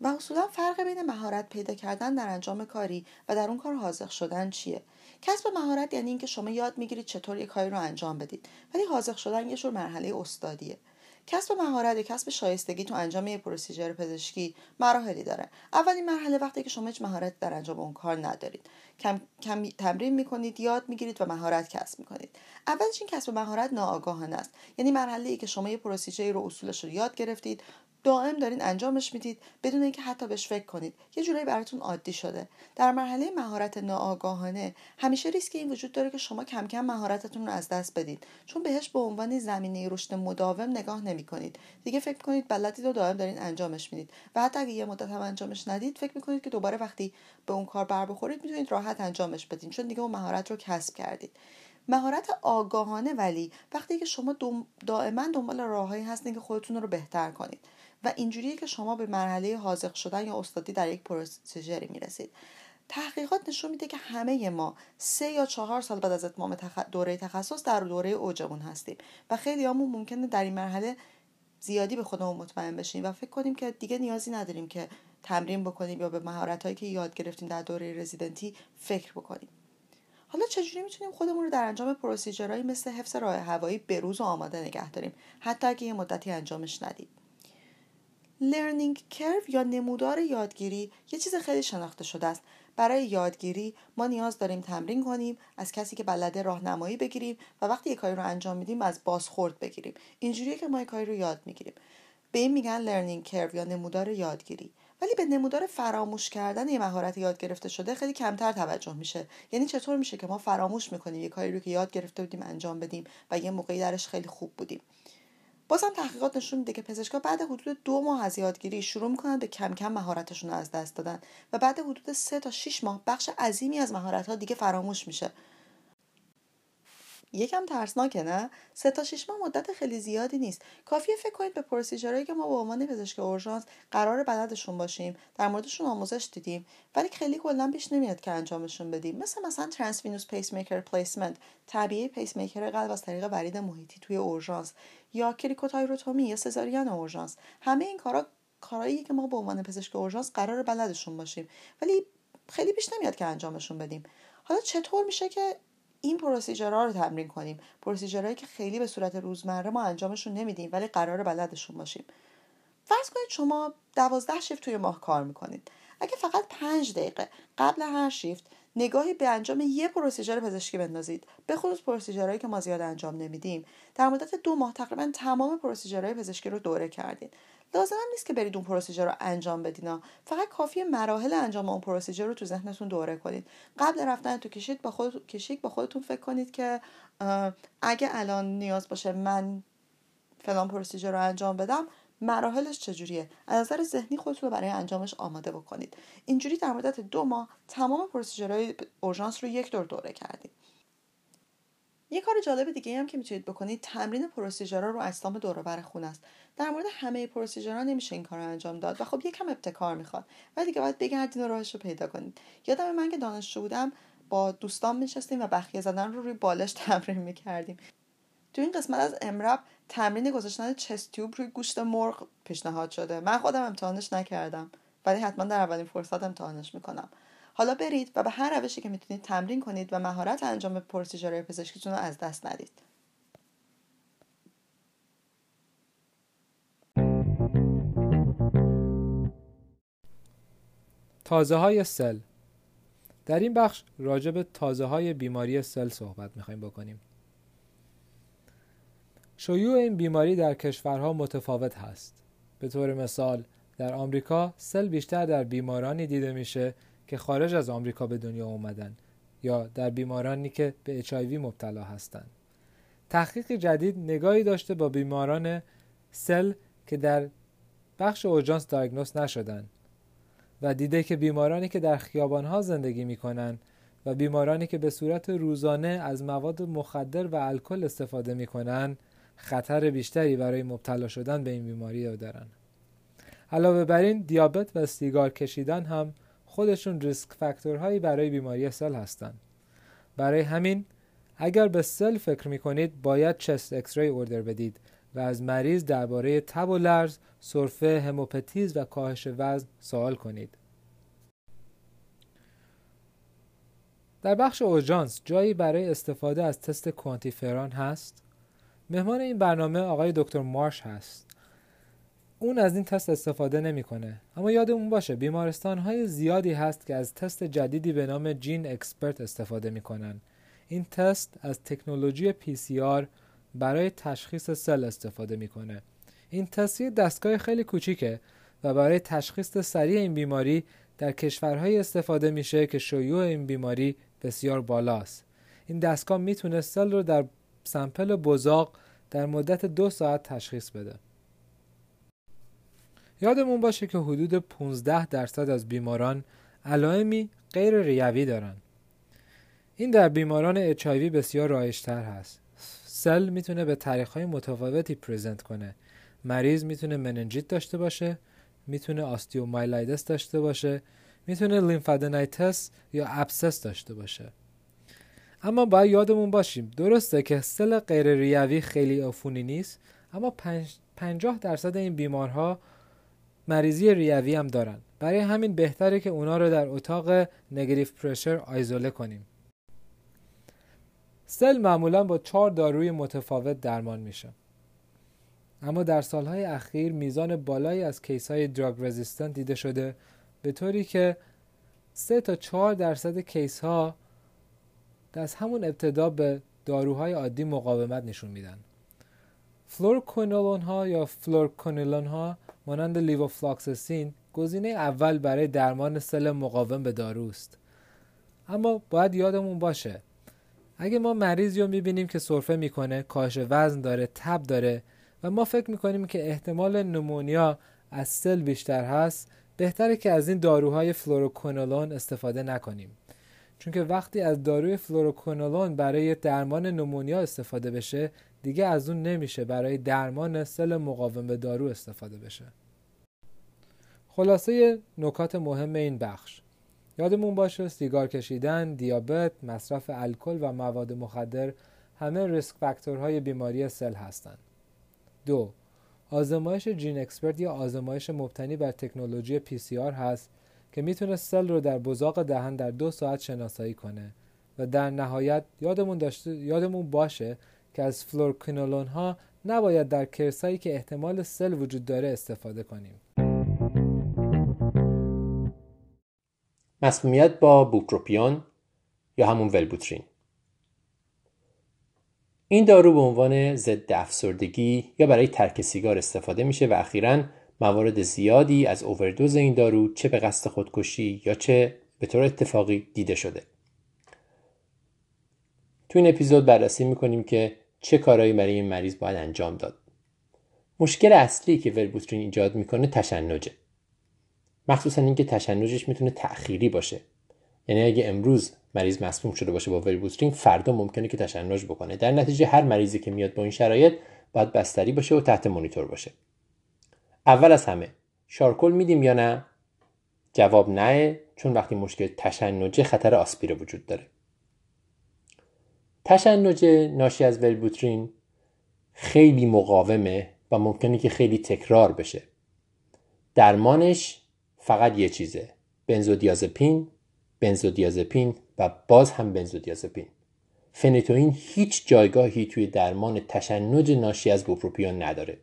Speaker 3: و اصولا فرق بین مهارت پیدا کردن در انجام کاری و در اون کار حاضق شدن چیه؟ کسب مهارت یعنی اینکه شما یاد می‌گیرید چطور یک کاری رو انجام بدید. ولی حاضق شدن یه جور مرحله استادیه. کسب مهارت یا کسب شایستگی تو انجام یک پروسیجر پزشکی مراحلی داره. اولین مرحله وقتی که شما هیچ مهارت در انجام اون کار ندارید. کم, کم تمرین می‌کنید یاد می‌گیرید و مهارت کسب می‌کنید. اولش این کسب مهارت ناآگاهانه است. یعنی مرحله ای که شما یه پروسیجری رو اصولش رو یاد گرفتید. دائم دارین انجامش می‌دید بدون اینکه حتی بهش فکر کنید. یه جورایی براتون عادی شده. در مرحله مهارت ناآگاهانه همیشه ریسک این وجود داره که شما کم کم مهارتتون رو از دست بدید. چون بهش به عنوان زمینه رشد مداوم نگاه نمی کنید دیگه فکر کنید بلدید و دائم دارین انجامش می‌دید. و حتی اگه یه مدت هم انجامش ندید فکر می‌کنید که دوباره وقتی به اون کار بر بخورید می‌تونید راحت انجامش بدین. چون دیگه اون مهارت رو کسب کردید. مهارت آگاهانه ولی وقتی که شما دائما دنبال راههایی هستین که خودتون رو بهتر کنید. و اینجوریه که شما به مرحله حاضق شدن یا استادی در یک پروسیجری می‌رسید. تحقیقات نشون میده که همه ما سه یا چهار سال بعد از اتمام دوره تخصص در دوره اوجمون هستیم و خیلی همون ممکنه در این مرحله زیادی به خودمون مطمئن بشیم و فکر کنیم که دیگه نیازی نداریم که تمرین بکنیم یا به مهارت هایی که یاد گرفتیم در دوره رزیدنتی فکر بکنیم. حالا چجوری می‌تونیم خودمون رو در انجام procedure هایی مثل حفظ راه هوایی بروز و آماده نگه داریم حتی اگه یه مدتی انجامش ندیم؟ learning curve یا نمودار یادگیری یه چیز خیلی شناخته شده است. برای یادگیری ما نیاز داریم تمرین کنیم از کسی که بلده راهنمایی بگیریم و وقتی یک کاری رو انجام میدیم از بازخورد بگیریم. اینجوریه که ما یک کاری رو یاد می‌گیریم. به این میگن learning curve یا نمودار یادگیری. ولی به نمودار فراموش کردن یه مهارت یاد گرفته شده خیلی کمتر توجه میشه. یعنی چطور میشه که ما فراموش می‌کنیم یه کاری رو که یاد گرفته بودیم انجام بدیم و یه موقعی درش خیلی خوب بودیم. بازم تحقیقات نشون میده که پزشکا بعد حدود دو ماه از یادگیری شروع می‌کنن به کم کم مهارتشون رو از دست دادن و بعد حدود سه تا 6 ماه بخش عظیمی از مهارت ها دیگه فراموش میشه. یکم ترسناکه نه؟ سه تا شش ماه مدت خیلی زیادی نیست. کافیه فکر کنید به پروسیجرهایی که ما به عنوان پزشک اورژانس قرار بلدشون باشیم در موردشون آموزش دیدیم ولی خیلی کلا پیش نمیاد که انجامشون بدیم. مثل مثلا transvenous pacemaker placement pacemaker قلب از طریق ورید محیطی توی اورژانس یا cricothyrotomy یا سزارین اورژانس. همه این کارا کارهایی که ما به عنوان پزشک اورژانس قرار بلدشون باشیم ولی خیلی پیش نمیاد که انجامشون بدیم. حالا چطور میشه که این procedure ها رو تمرین کنیم. procedure هایی که خیلی به صورت روزمره ما انجامشون نمیدیم ولی قرار بلدشون باشیم. فرض کنید شما دوازده شیفت توی ماه کار می‌کنید. اگه فقط پنج دقیقه قبل هر شیفت نگاهی به انجام یه procedure پزشکی بندازید به خصوص procedure هایی که ما زیاد انجام نمیدیم در مدت دو ماه تقریبا تمام procedure های پزشکی رو دوره کردید. لازم نیست که برید اون procedure رو انجام بدین فقط کافی مراحل انجام اون procedure رو تو ذهنتون دوره کنید. قبل رفتن تو کشیک با خود کشیک با خودتون فکر کنید که اگه الان نیاز باشه من فلان پروسیجر رو انجام بدم مراحلش چجوریه؟ از نظر ذهنی خودتون رو برای انجامش آماده بکنید. اینجوری در مدت دو ماه تمام پروسیجرهای اورژانس رو یک دور دوره کردید یه کار جالب دیگه هم که می‌تونید بکنید تمرین پروسیجرها رو اجسام دور بر خون است. در مورد همه پروسیجرها نمیشه این کار رو انجام داد و خب یکم ابتکار می‌خواد. ولی دیگه باید بگردین و راهش رو پیدا کنید. یادم من که دانشجو بودم با دوستان میشستیم و بخیه زدن رو روی بالش تمرین می‌کردیم. تو این قسمت از امرب تمرین گذاشتن چست تیوب روی گوشت مرغ پیشنهاد شده. من خودم امتحانش نکردم ولی حتما در اولین فرصت امتحانش می‌کنم. حالا برید و به هر روشی که می‌تونید تمرین کنید و مهارت انجام پروسیجرهای پزشکیتون رو از دست ندید.
Speaker 2: تازه های سل. در این بخش راجع به تازه های بیماری سل صحبت می‌خوایم بکنیم. شیوع این بیماری در کشورها متفاوت هست. به طور مثال در آمریکا سل بیشتر در بیمارانی دیده میشه که خارج از آمریکا به دنیا اومدن یا در بیمارانی که به HIV مبتلا هستند. تحقیق جدید نگاهی داشته با بیماران سل که در بخش اوجانس دایگنوس نشدن و دیده که بیمارانی که در خیابانها زندگی می‌کنن و بیمارانی که به صورت روزانه از مواد مخدر و الکل استفاده می‌کنن خطر بیشتری برای مبتلا شدن به این بیماری دارن علاوه بر این دیابت و سیگار کشیدن هم خودشون ریسک فاکتورهایی برای بیماری سل هستند. برای همین اگر به سل فکر می کنید باید چست اکسری اوردر بدید و از مریض درباره تب و لرز، سرفه، هموپتیز و کاهش وزن سوال کنید. در بخش اوژانس جایی برای استفاده از تست کوانتیفران هست؟ مهمان این برنامه آقای دکتر مارش هست. اون از این تست استفاده نمی‌کنه. اما یادمون باشه بیمارستان های زیادی هست که از تست جدیدی به نام GeneXpert استفاده می‌کنن. این تست از تکنولوژی PCR برای تشخیص سل استفاده می‌کنه. این تست یه دستگاه خیلی کوچیکه و برای تشخیص سریع این بیماری در کشورهایی استفاده میشه که شیوع این بیماری بسیار بالاست. این دستگاه می‌تونه سل رو در sample بزاق در مدت دو ساعت تشخیص بده. یادمون باشه که حدود 15 درصد از بیماران علائمی غیر ریوی دارن. این در بیماران HIV بسیار رایجتر هست. سل می‌تونه به های متفاوتی present کنه. مریض می‌تونه مننژیت داشته باشه می‌تونه osteomyelitis داشته باشه می‌تونه lymphadenitis یا abscess داشته باشه. اما باید یادمون باشیم درسته که سل غیر ریوی خیلی عفونی نیست اما 50 درصد این بیمارها مریضی ریوی هم دارن. برای همین بهتره که اونا رو در اتاق negative pressure ایزوله کنیم. سل معمولا با چهار داروی متفاوت درمان میشه. اما در سالهای اخیر میزان بالایی از case های drug resistant دیده شده به طوری که 3 تا 4 درصد case ها از همون ابتدا به داروهای عادی مقاومت نشون میدن. fluoroquinolone ها یا fluoroquinolone ها مانند levofloxacin گزینه اول برای درمان سل مقاوم به داروست اما باید یادمون باشه اگه ما مریضی رو می‌بینیم که سرفه می‌کنه کاهش وزن داره تب داره و ما فکر می‌کنیم که احتمال pneumonia از سل بیشتر هست بهتره که از این داروهای fluoroquinolone استفاده نکنیم. چون که وقتی از داروی fluoroquinolone برای درمان pneumonia استفاده بشه دیگه از اون نمیشه برای درمان سل مقاوم به دارو استفاده بشه خلاصه نکات مهم این بخش یادمون باشه سیگار کشیدن، دیابت، مصرف الکل و مواد مخدر همه risk factor های بیماری سل هستند. دو آزمایش GeneXpert یا آزمایش مبتنی بر تکنولوژی PCR هست که می‌تونه سل رو در بزاق دهن در دو ساعت شناسایی کنه و در نهایت یادمون, داشته، یادمون باشه که از fluoroquinolone ها نباید در case ایی که احتمال سل وجود داره استفاده کنیم.
Speaker 1: مسمومیت با bupropion یا همون Wellbutrin این دارو به عنوان ضد افسردگی یا برای ترک سیگار استفاده میشه و اخیرا موارد زیادی از اووردوز این دارو چه به قصد خودکشی یا چه به طور اتفاقی دیده شده. تو این اپیزود بررسی می‌کنیم که چه کارهایی برای این مریض باید انجام داد. مشکل اصلی که ولبوترین ایجاد می‌کنه تشنجه. مخصوصا اینکه تشنجش می‌تونه تأخیری باشه. یعنی اگه امروز مریض مسموم شده باشه با ولبوترین فردا ممکنه که تشنج بکنه. در نتیجه هر مریضی که میاد با این شرایط باید بستری باشه و تحت مونیتور باشه. اول از همه شارکل میدیم یا نه؟ جواب نه چون وقتی مشکل تشنجه خطر آسپیره وجود داره. تشنج ناشی از ولبوترین خیلی مقاومه و ممکنه که خیلی تکرار بشه. درمانش فقط یه چیزه بنزودیازپین بنزودیازپین و باز هم بنزودیازپین. فنتوین هیچ جایگاهی توی درمان تشنج ناشی از بوپروپیون نداره.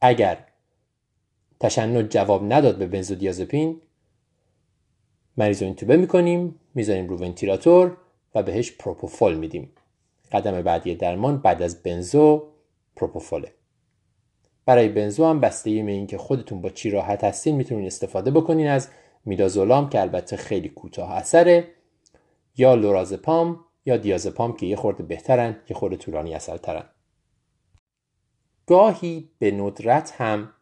Speaker 1: اگر تشنج جواب نداد به بنزودیازپین مریض رو اینتوبه می‌کنیم می‌ذاریم رو ونتیلاتور و بهش پروپوفول میدیم. قدم بعدی درمان بعد از بنزو پروپوفوله. برای بنزو هم بسته این اینکه خودتون با چی راحت هستین می‌تونین استفاده بکنین از میدازولام که البته خیلی کوتاه اثره یا لورازپام یا دیازپام که یه خورده بهترن یه خورده طولانی اثر ترن گاهی به ندرت هم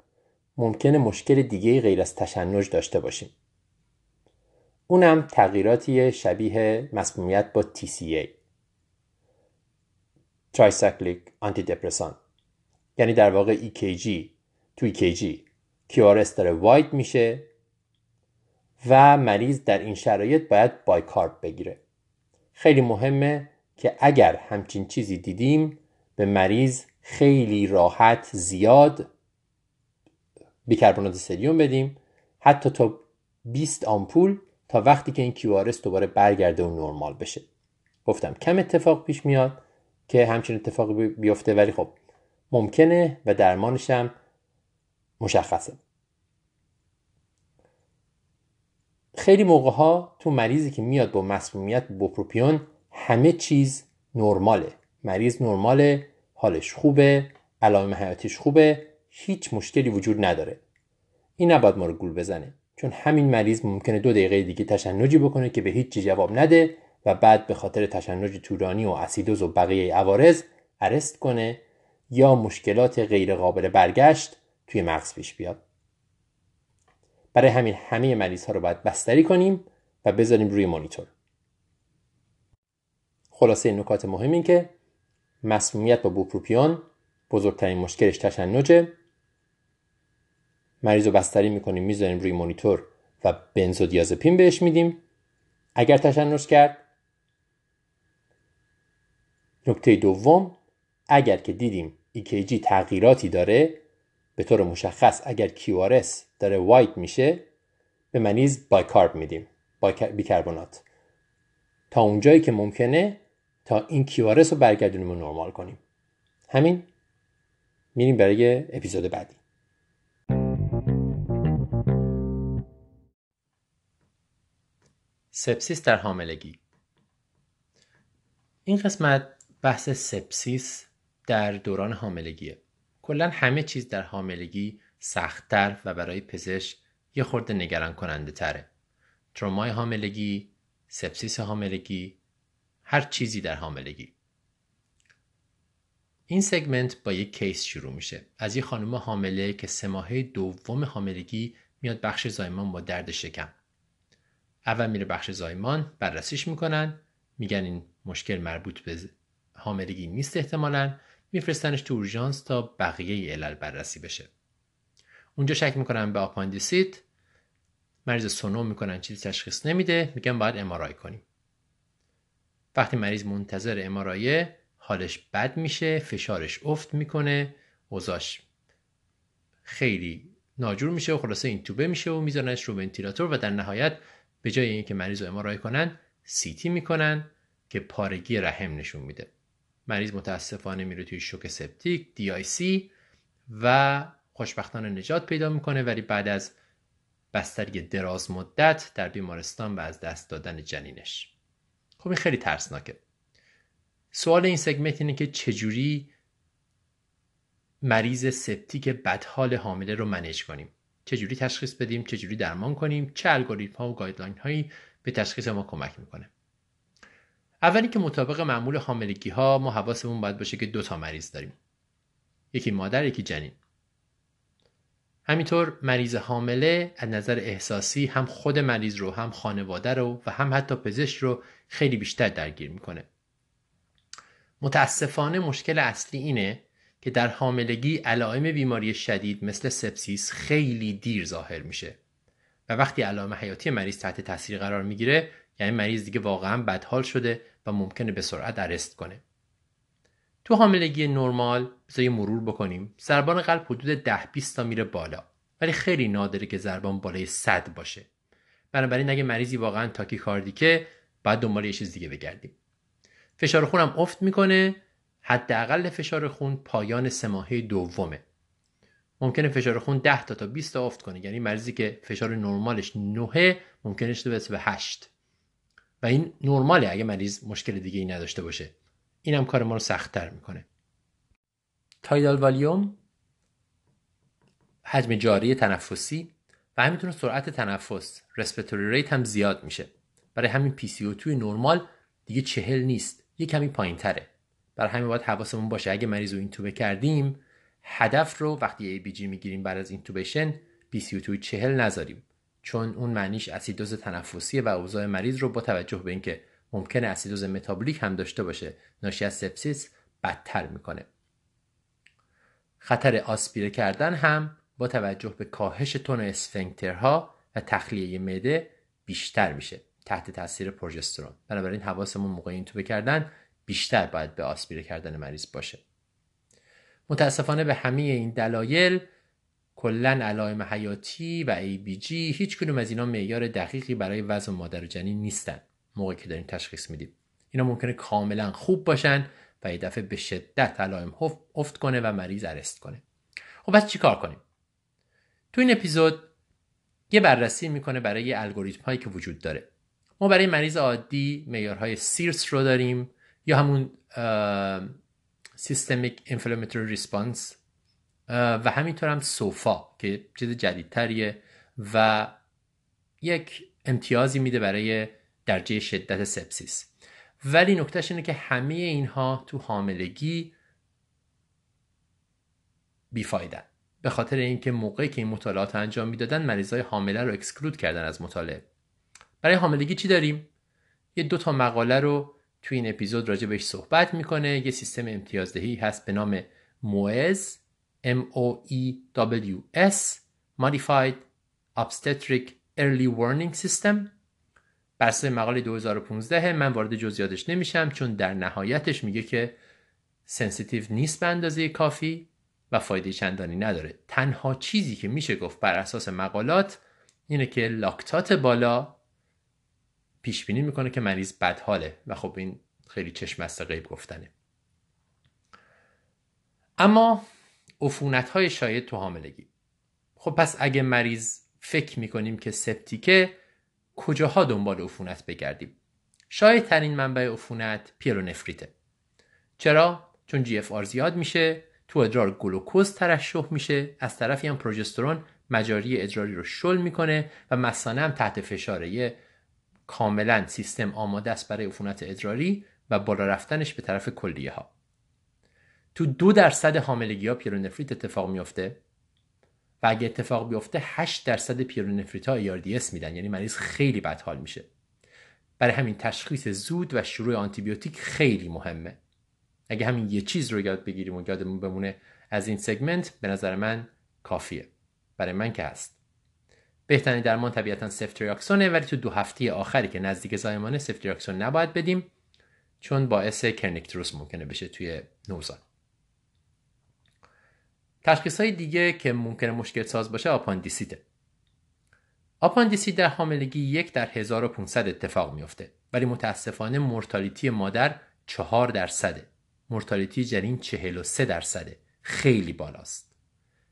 Speaker 1: ممکنه مشکل دیگه غیر از تشنج داشته باشیم. اونم تغییراتی شبیه مسمومیت با TCA آنتی دپرسان یعنی در واقع EKG تو EKG QRS داره وایت میشه و مریض در این شرایط باید بایکارب بگیره. خیلی مهمه که اگر همچین چیزی دیدیم به مریض خیلی راحت زیاد بیکربونات سدیم بدیم. حتی تا 20 آمپول تا وقتی که این QRS دوباره برگرده و نرمال بشه. گفتم کم اتفاق پیش میاد که همچین اتفاقی بیفته ولی خب ممکنه و درمانش هم مشخصه. خیلی موقع ها تو مریضی که میاد با مسمومیت بوپروپیون همه چیز نرماله. مریض نرماله حالش خوبه علائم حیاتیش خوبه هیچ مشکلی وجود نداره. این نباید ما رو گول بزنه چون همین مریض ممکنه دو دقیقه دیگه تشنجی بکنه که به هیچ جواب نده و بعد به خاطر تشنج طولانی و اسیدوز و بقیه عوارض ارست کنه یا مشکلات غیر قابل برگشت توی مغز پیش بیاد. برای همین همه مریض ها رو باید بستری کنیم و بذاریم روی مانیتور. خلاصه نکات مهم این که مسمومیت با بوپروپیون بزرگترین مشکلش تشنجه. مریض رو بستری می‌کنیم می‌ذاریم روی مانیتور و بنزودیازپین بهش میدیم. اگر تشنج کرد. نکته دوم اگر که دیدیم EKG تغییراتی داره به طور مشخص اگر QRS داره وایت میشه به مریض بایکارب میدیم بیکربونات. تا اونجایی که ممکنه تا این QRS رو برگردونیم و نرمال کنیم. همین میریم برای اپیزود بعدی. sepsis در حاملگی. این قسمت بحث sepsis در دوران حاملگیه. کلا همه چیز در حاملگی سختتر و برای پزشک یه خورده نگران کننده تره ترومای حاملگی sepsis حاملگی هر چیزی در حاملگی. این segment با یک case شروع میشه. از یه خانم حامله که سه ماهه دوم حاملگی میاد بخش زایمان با درد شکم. اول میره بخش زایمان بررسیش می‌کنن. میگن این مشکل مربوط به حاملگی نیست احتمالا. میفرستنش تو اورژانس تا بقیه علل بررسی بشه. اونجا شک می‌کنن به آپاندیسیت. مریض سونو می‌کنن چیزی تشخیص نمیده. میگن باید MRI کنیم. وقتی مریض منتظر MRI ه حالش بد میشه فشارش افت می‌کنه اوضاعش خیلی ناجور میشه و خلاصه intube میشه و میذارنش رو ventilator و در نهایت به جای اینکه مریض رو MRI کنن CT می‌کنن که پارگی رحم نشون میده. مریض متاسفانه میره توی شوک septic DIC و خوشبختانه نجات پیدا می‌کنه ولی بعد از بستری دراز مدت در بیمارستان و از دست دادن جنینش. خب این خیلی ترسناکه. سوال این segment اینه که چجوری مریض septic بدحال حامله رو manage کنیم؟ چجوری تشخیص بدیم؟ چجوری درمان کنیم؟ چه الگوریتم ها و guideline هایی به تشخیص ما کمک می‌کنه؟ اولی که مطابق معمول حاملگی ها ما حواسمون باید باشه که دو تا مریض داریم. یکی مادر یکی جنین. همینطور مریض حامله از نظر احساسی هم خود مریض رو هم خانواده رو و هم حتی پزشک رو خیلی بیشتر درگیر می‌کنه. متاسفانه مشکل اصلی اینه که در حاملگی علائم بیماری شدید مثل سپسیس خیلی دیر ظاهر میشه و وقتی علائم حیاتی مریض تحت تاثیر قرار می‌گیره یعنی مریض دیگه واقعا بدحال شده و ممکنه به سرعت ارست کنه. تو حاملگی نرمال بذار مرور بکنیم. ضربان قلب حدود 10 20 تا میره بالا. ولی خیلی نادره که ضربان بالای 100 باشه. بنابراین اگه مریضی واقعا تاکیکاردیکه باید دنبال یه چیز دیگه بگردیم. فشار خونم افت می‌کنه. حداقل فشار خون پایان سه ماهه دومه. ممکنه فشار خون 10 تا تا 20 تا افت کنه. یعنی مریضی که فشار نرمالش 9 ممکنه شده به 8 و این نرماله اگه مریض مشکل دیگه ای نداشته باشه. اینم کار ما رو سختتر می‌کنه. تایدال والیوم حجم جاری تنفسی و همینطور سرعت تنفس respiratory rate هم زیاد میشه. برای همین PCO2 ی نرمال دیگه چهل نیست یه کمی پایین تره برای همین باید حواسمون باشه. اگه مریض رو intube کردیم هدف رو وقتی ABG می‌گیریم بعد از intubation PCO2 ی چهل نذاریم. چون اون معنیش اسیدوز تنفسی و اوضاع مریض رو با توجه به اینکه ممکنه اسیدوز متابولیک هم داشته باشه. ناشی از sepsis بدتر می‌کنه. خطر آسپیره کردن هم با توجه به کاهش تون اسفنکترها و تخلیه معده بیشتر میشه. تحت تاثیر پروژسترون. بنابراین حواسمون موقع این تو کردن بیشتر باید به آسپیره کردن مریض باشه. متاسفانه به همه این دلایل کلا علائم حیاتی و ABG هیچ کدوم از اینا معیار دقیقی برای وزن مادر و جنین نیستن. موقعی که داریم تشخیص میدیم. اینا ممکنه کاملا خوب باشن و یه دفعه به شدت علائم افت کنه و مریض ارست کنه. خب بس چیکار کنیم؟ تو این اپیزود یه بررسی می‌کنه برای الگوریتم هایی که وجود داره. ما برای مریض عادی معیارهای سیرس رو داریم یا همون سیستمیک انفلاماتوری ریسپانس و همینطور هم سوفا که چیز جدیدتریه و یک امتیازی میده برای درجه شدت سپسیس. ولی نکتهش اینه که همه اینها تو حاملگی بیفایدن. به خاطر اینکه موقعی که این مطالعات انجام می‌دادن مریضای حامله رو اکسکلود کردن از مطالعه. برای حاملگی چی داریم؟ یه دو تا مقاله رو تو این اپیزود راجع بهش صحبت می‌کنه. یه سیستم امتیازدهی هست به نام موز M O E W S Modified Obstetric Early Warning System. بر مقاله 2015 من وارد جزئیاتش نمیشم چون در نهایتش میگه که sensitive نیست به اندازه کافی و فایده چندانی نداره. تنها چیزی که میشه گفت بر اساس مقالات اینه که لاکتات بالا پیش بینی می‌کنه که مریض بدحاله و خب این خیلی چشم از غیب گفتنه. اما عفونت های شاید تو حاملگی. خب پس اگه مریض فکر می‌کنیم که سپتیکه کجاها دنبال عفونت بگردیم؟ شاید ترین منبع عفونت پیرونفریته. چرا؟ چون جی اف آر زیاد میشه تو ادرار گلوکوز ترشح میشه از طرفی هم پروژسترون مجاری ادراری رو شل می‌کنه و مثانه هم تحت فشاره کاملا سیستم آماده است برای عفونت ادراری و بالا رفتنش به طرف کلیه ها تو دو درصد حاملگی ها پیرونفریت اتفاق میافته. و اگه اتفاق بیفته 8 درصد پیرونفریت ها ایاردیس میدن. یعنی مریض خیلی بد حال میشه. برای همین تشخیص زود و شروع آنتیبیوتیک خیلی مهمه. اگه همین یه چیز رو یاد بگیریم و یادمون بمونه از این سگمنت به نظر من کافیه. برای من که هست. بهترین درمان طبیعتا سفتریاکسونه ولی تو دو هفته آخری که نزدیک زایمانه سفتریاکسون نباید بدیم چون باعث kernicterus ممکنه بشه توی نوزاد. تشخیص های دیگه که ممکنه مشکل ساز باشه آپاندیسیته. آپاندیسیت در حاملگی یک در 1500 اتفاق میفته ولی متاسفانه mortality مادر 4 درصده mortality جنین 43 درصده خیلی بالاست.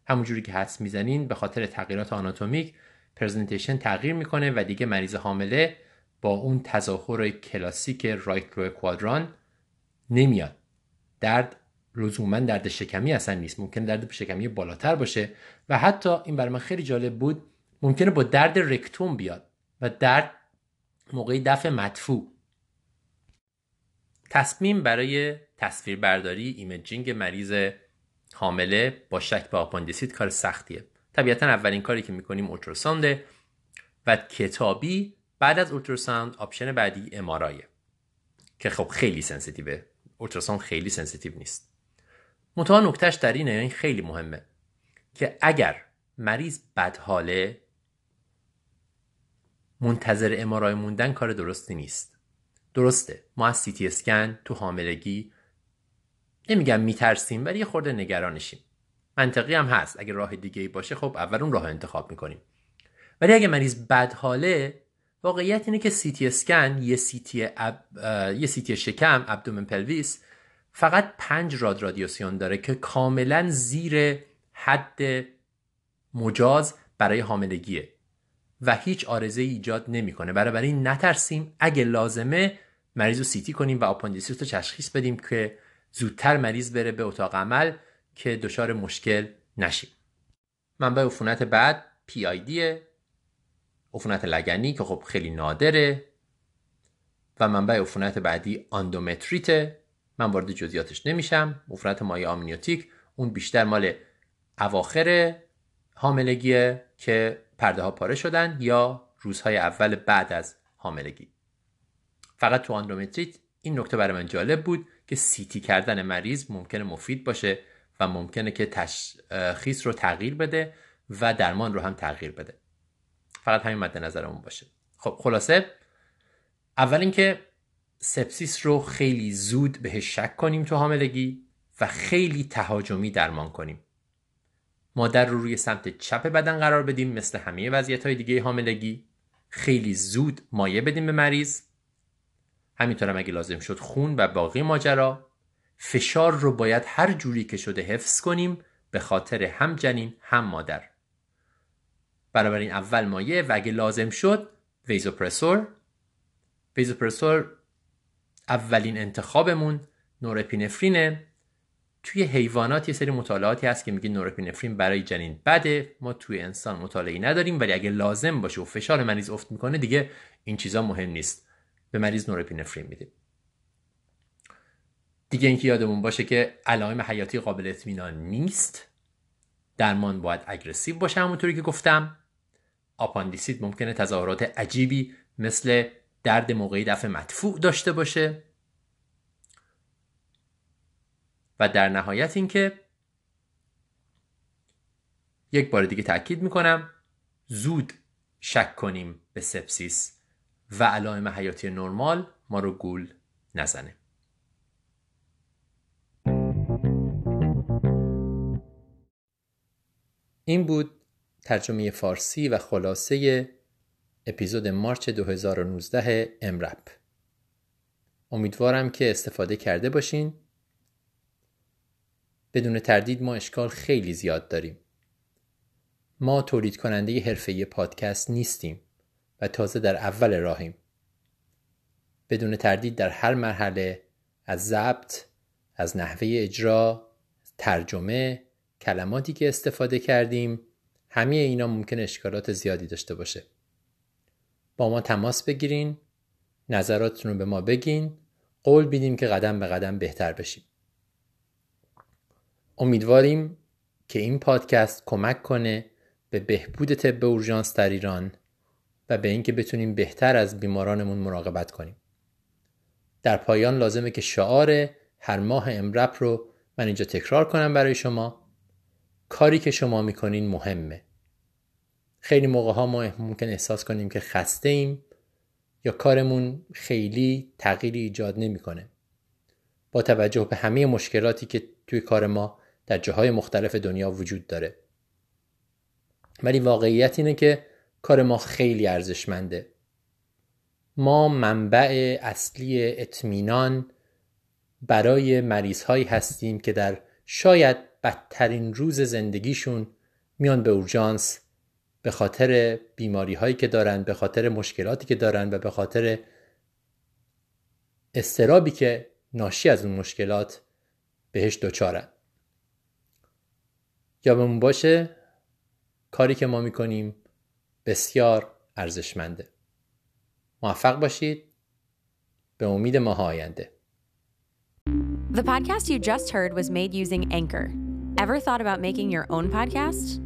Speaker 1: همونجوری که حدس می‌زنین به خاطر تغییرات آناتومیک presentation تغییر می‌کنه و دیگه مریض حامله با اون تظاهر کلاسیک right lower quadrant نمیاد. درد لزوما درد شکمی اصلا نیست. ممکن درد شکمی بالاتر باشه و حتی این برای من خیلی جالب بود ممکنه با درد رکتوم بیاد و درد موقعی دفع مدفوع. تصمیم برای تصویر برداری imaging مریض حامله با شک به آپاندیسیت کار سختیه. طبیعتا اولین کاری که می‌کنیم ultrasound ه و کتابی بعد از ultrasound option بعدی MRI ه که خب خیلی sensitive ه ultrasound خیلی sensitive نیست. منتها نکتهش در اینه این خیلی مهمه که اگر مریض بدحاله منتظر MRI موندن کار درستی نیست. درسته ما از سیتی اسکن تو حاملگی نمیگم میترسیم ولی یه خورده نگرانشیم. منطقی هم هست. اگه راه دیگه ای باشه خب اول اون راه انتخاب می‌کنیم. ولی اگه مریض بدحاله واقعیت اینه که سیتی اسکن یه سیتی, یه سیتی شکم abdomen pelvis فقط پنج rad رادیاسیون داره که کاملا زیر حد مجاز برای حاملگیه و هیچ عارضه ایجاد نمی‌کنه. برای این نترسیم. اگه لازمه مریض رو سیتی کنیم و آپاندیسیس رو تشخیص بدیم که زودتر مریض بره به اتاق عمل که دچار مشکل نشیم. منبع عفونت بعد پی آی دیه عفونت لگنی که خب خیلی نادره. و منبع عفونت بعدی آندومتریته من وارد جزئیاتش نمیشم. عفونت مایع آمنیوتیک اون بیشتر مال اواخر حاملگیه که پرده ها پاره شدن یا روزهای اول بعد از حاملگی. فقط تو آندومتریت این نکته برای من جالب بود که سیتی کردن مریض ممکنه مفید باشه و ممکنه که تشخیص رو تغییر بده و درمان رو هم تغییر بده. فقط همین مد نظرمون باشه. خب خلاصه اول اینکه سپسیس رو خیلی زود بهش شک کنیم تو حاملگی و خیلی تهاجمی درمان کنیم. مادر رو روی سمت چپ بدن قرار بدیم مثل همه وضعیت های دیگه حاملگی. خیلی زود مایه بدیم به مریض. همینطور هم اگه لازم شد خون و باقی ماجرا. فشار رو باید هر جوری که شده حفظ کنیم به خاطر هم جنین هم مادر. بنابراین اول مایه و اگه لازم شد ویزوپرسور ویزوپرسور اولین انتخابمون نورپینفرینه. توی حیوانات یه سری مطالعاتی هست که میگه نورپینفرین برای جنین بده. ما توی انسان مطالعه نداریم ولی اگه لازم باشه و فشار مریض افت می‌کنه دیگه این چیزا مهم نیست. به مریض نورپینفرین میدیم. دیگه اینکه یادمون باشه که علائم حیاتی قابل اطمینان نیست. درمان باید اگرسیو باشه همونطوری که گفتم. آپاندیسیت ممکنه تظاهرات عجیبی مثل درد موقعی دفع مدفوع داشته باشه. و در نهایت اینکه یک بار دیگه تاکید می‌کنم زود شک کنیم به سپسیس و علائم حیاتی نرمال ما رو گول نزنه. این بود ترجمه فارسی و خلاصه اپیزود مارچ 2019 امرپ امیدوارم که استفاده کرده باشین. بدون تردید ما اشکال خیلی زیاد داریم. ما تولید کننده حرفه پادکست نیستیم و تازه در اول راهیم. بدون تردید در هر مرحله از ضبط از نحوه اجرا ترجمه کلماتی که استفاده کردیم همه اینا ممکن اشکالات زیادی داشته باشه. با ما تماس بگیرین نظراتتون رو به ما بگین قول بیدیم که قدم به قدم بهتر بشیم امیدواریم که این پادکست کمک کنه به بهبود طب اورژانس در ایران و به اینکه بتونیم بهتر از بیمارانمون مراقبت کنیم. در پایان لازمه که شعار هر ماه امرپ رو من اینجا تکرار کنم برای شما. کاری که شما می‌کنین مهمه. خیلی موقع ها ما ممکن احساس کنیم که خسته ایم یا کارمون خیلی تغییری ایجاد نمی‌کنه. با توجه به همه مشکلاتی که توی کار ما در جاهای مختلف دنیا وجود داره ولی واقعیت اینه که کار ما خیلی ارزشمنده ما منبع اصلی اطمینان برای مریض هایی هستیم که در شاید بدترین روز زندگیشون میان به اورژانس به خاطر بیماری هایی که دارن به خاطر مشکلاتی که دارن و به خاطر استرابی که ناشی از اون مشکلات بهش دچارن یادمون باشه کاری که ما می‌کنیم بسیار ارزشمنده موفق باشید به امید ماه آینده
Speaker 4: The podcast you just heard was made using Anchor. Ever thought about making your own podcast?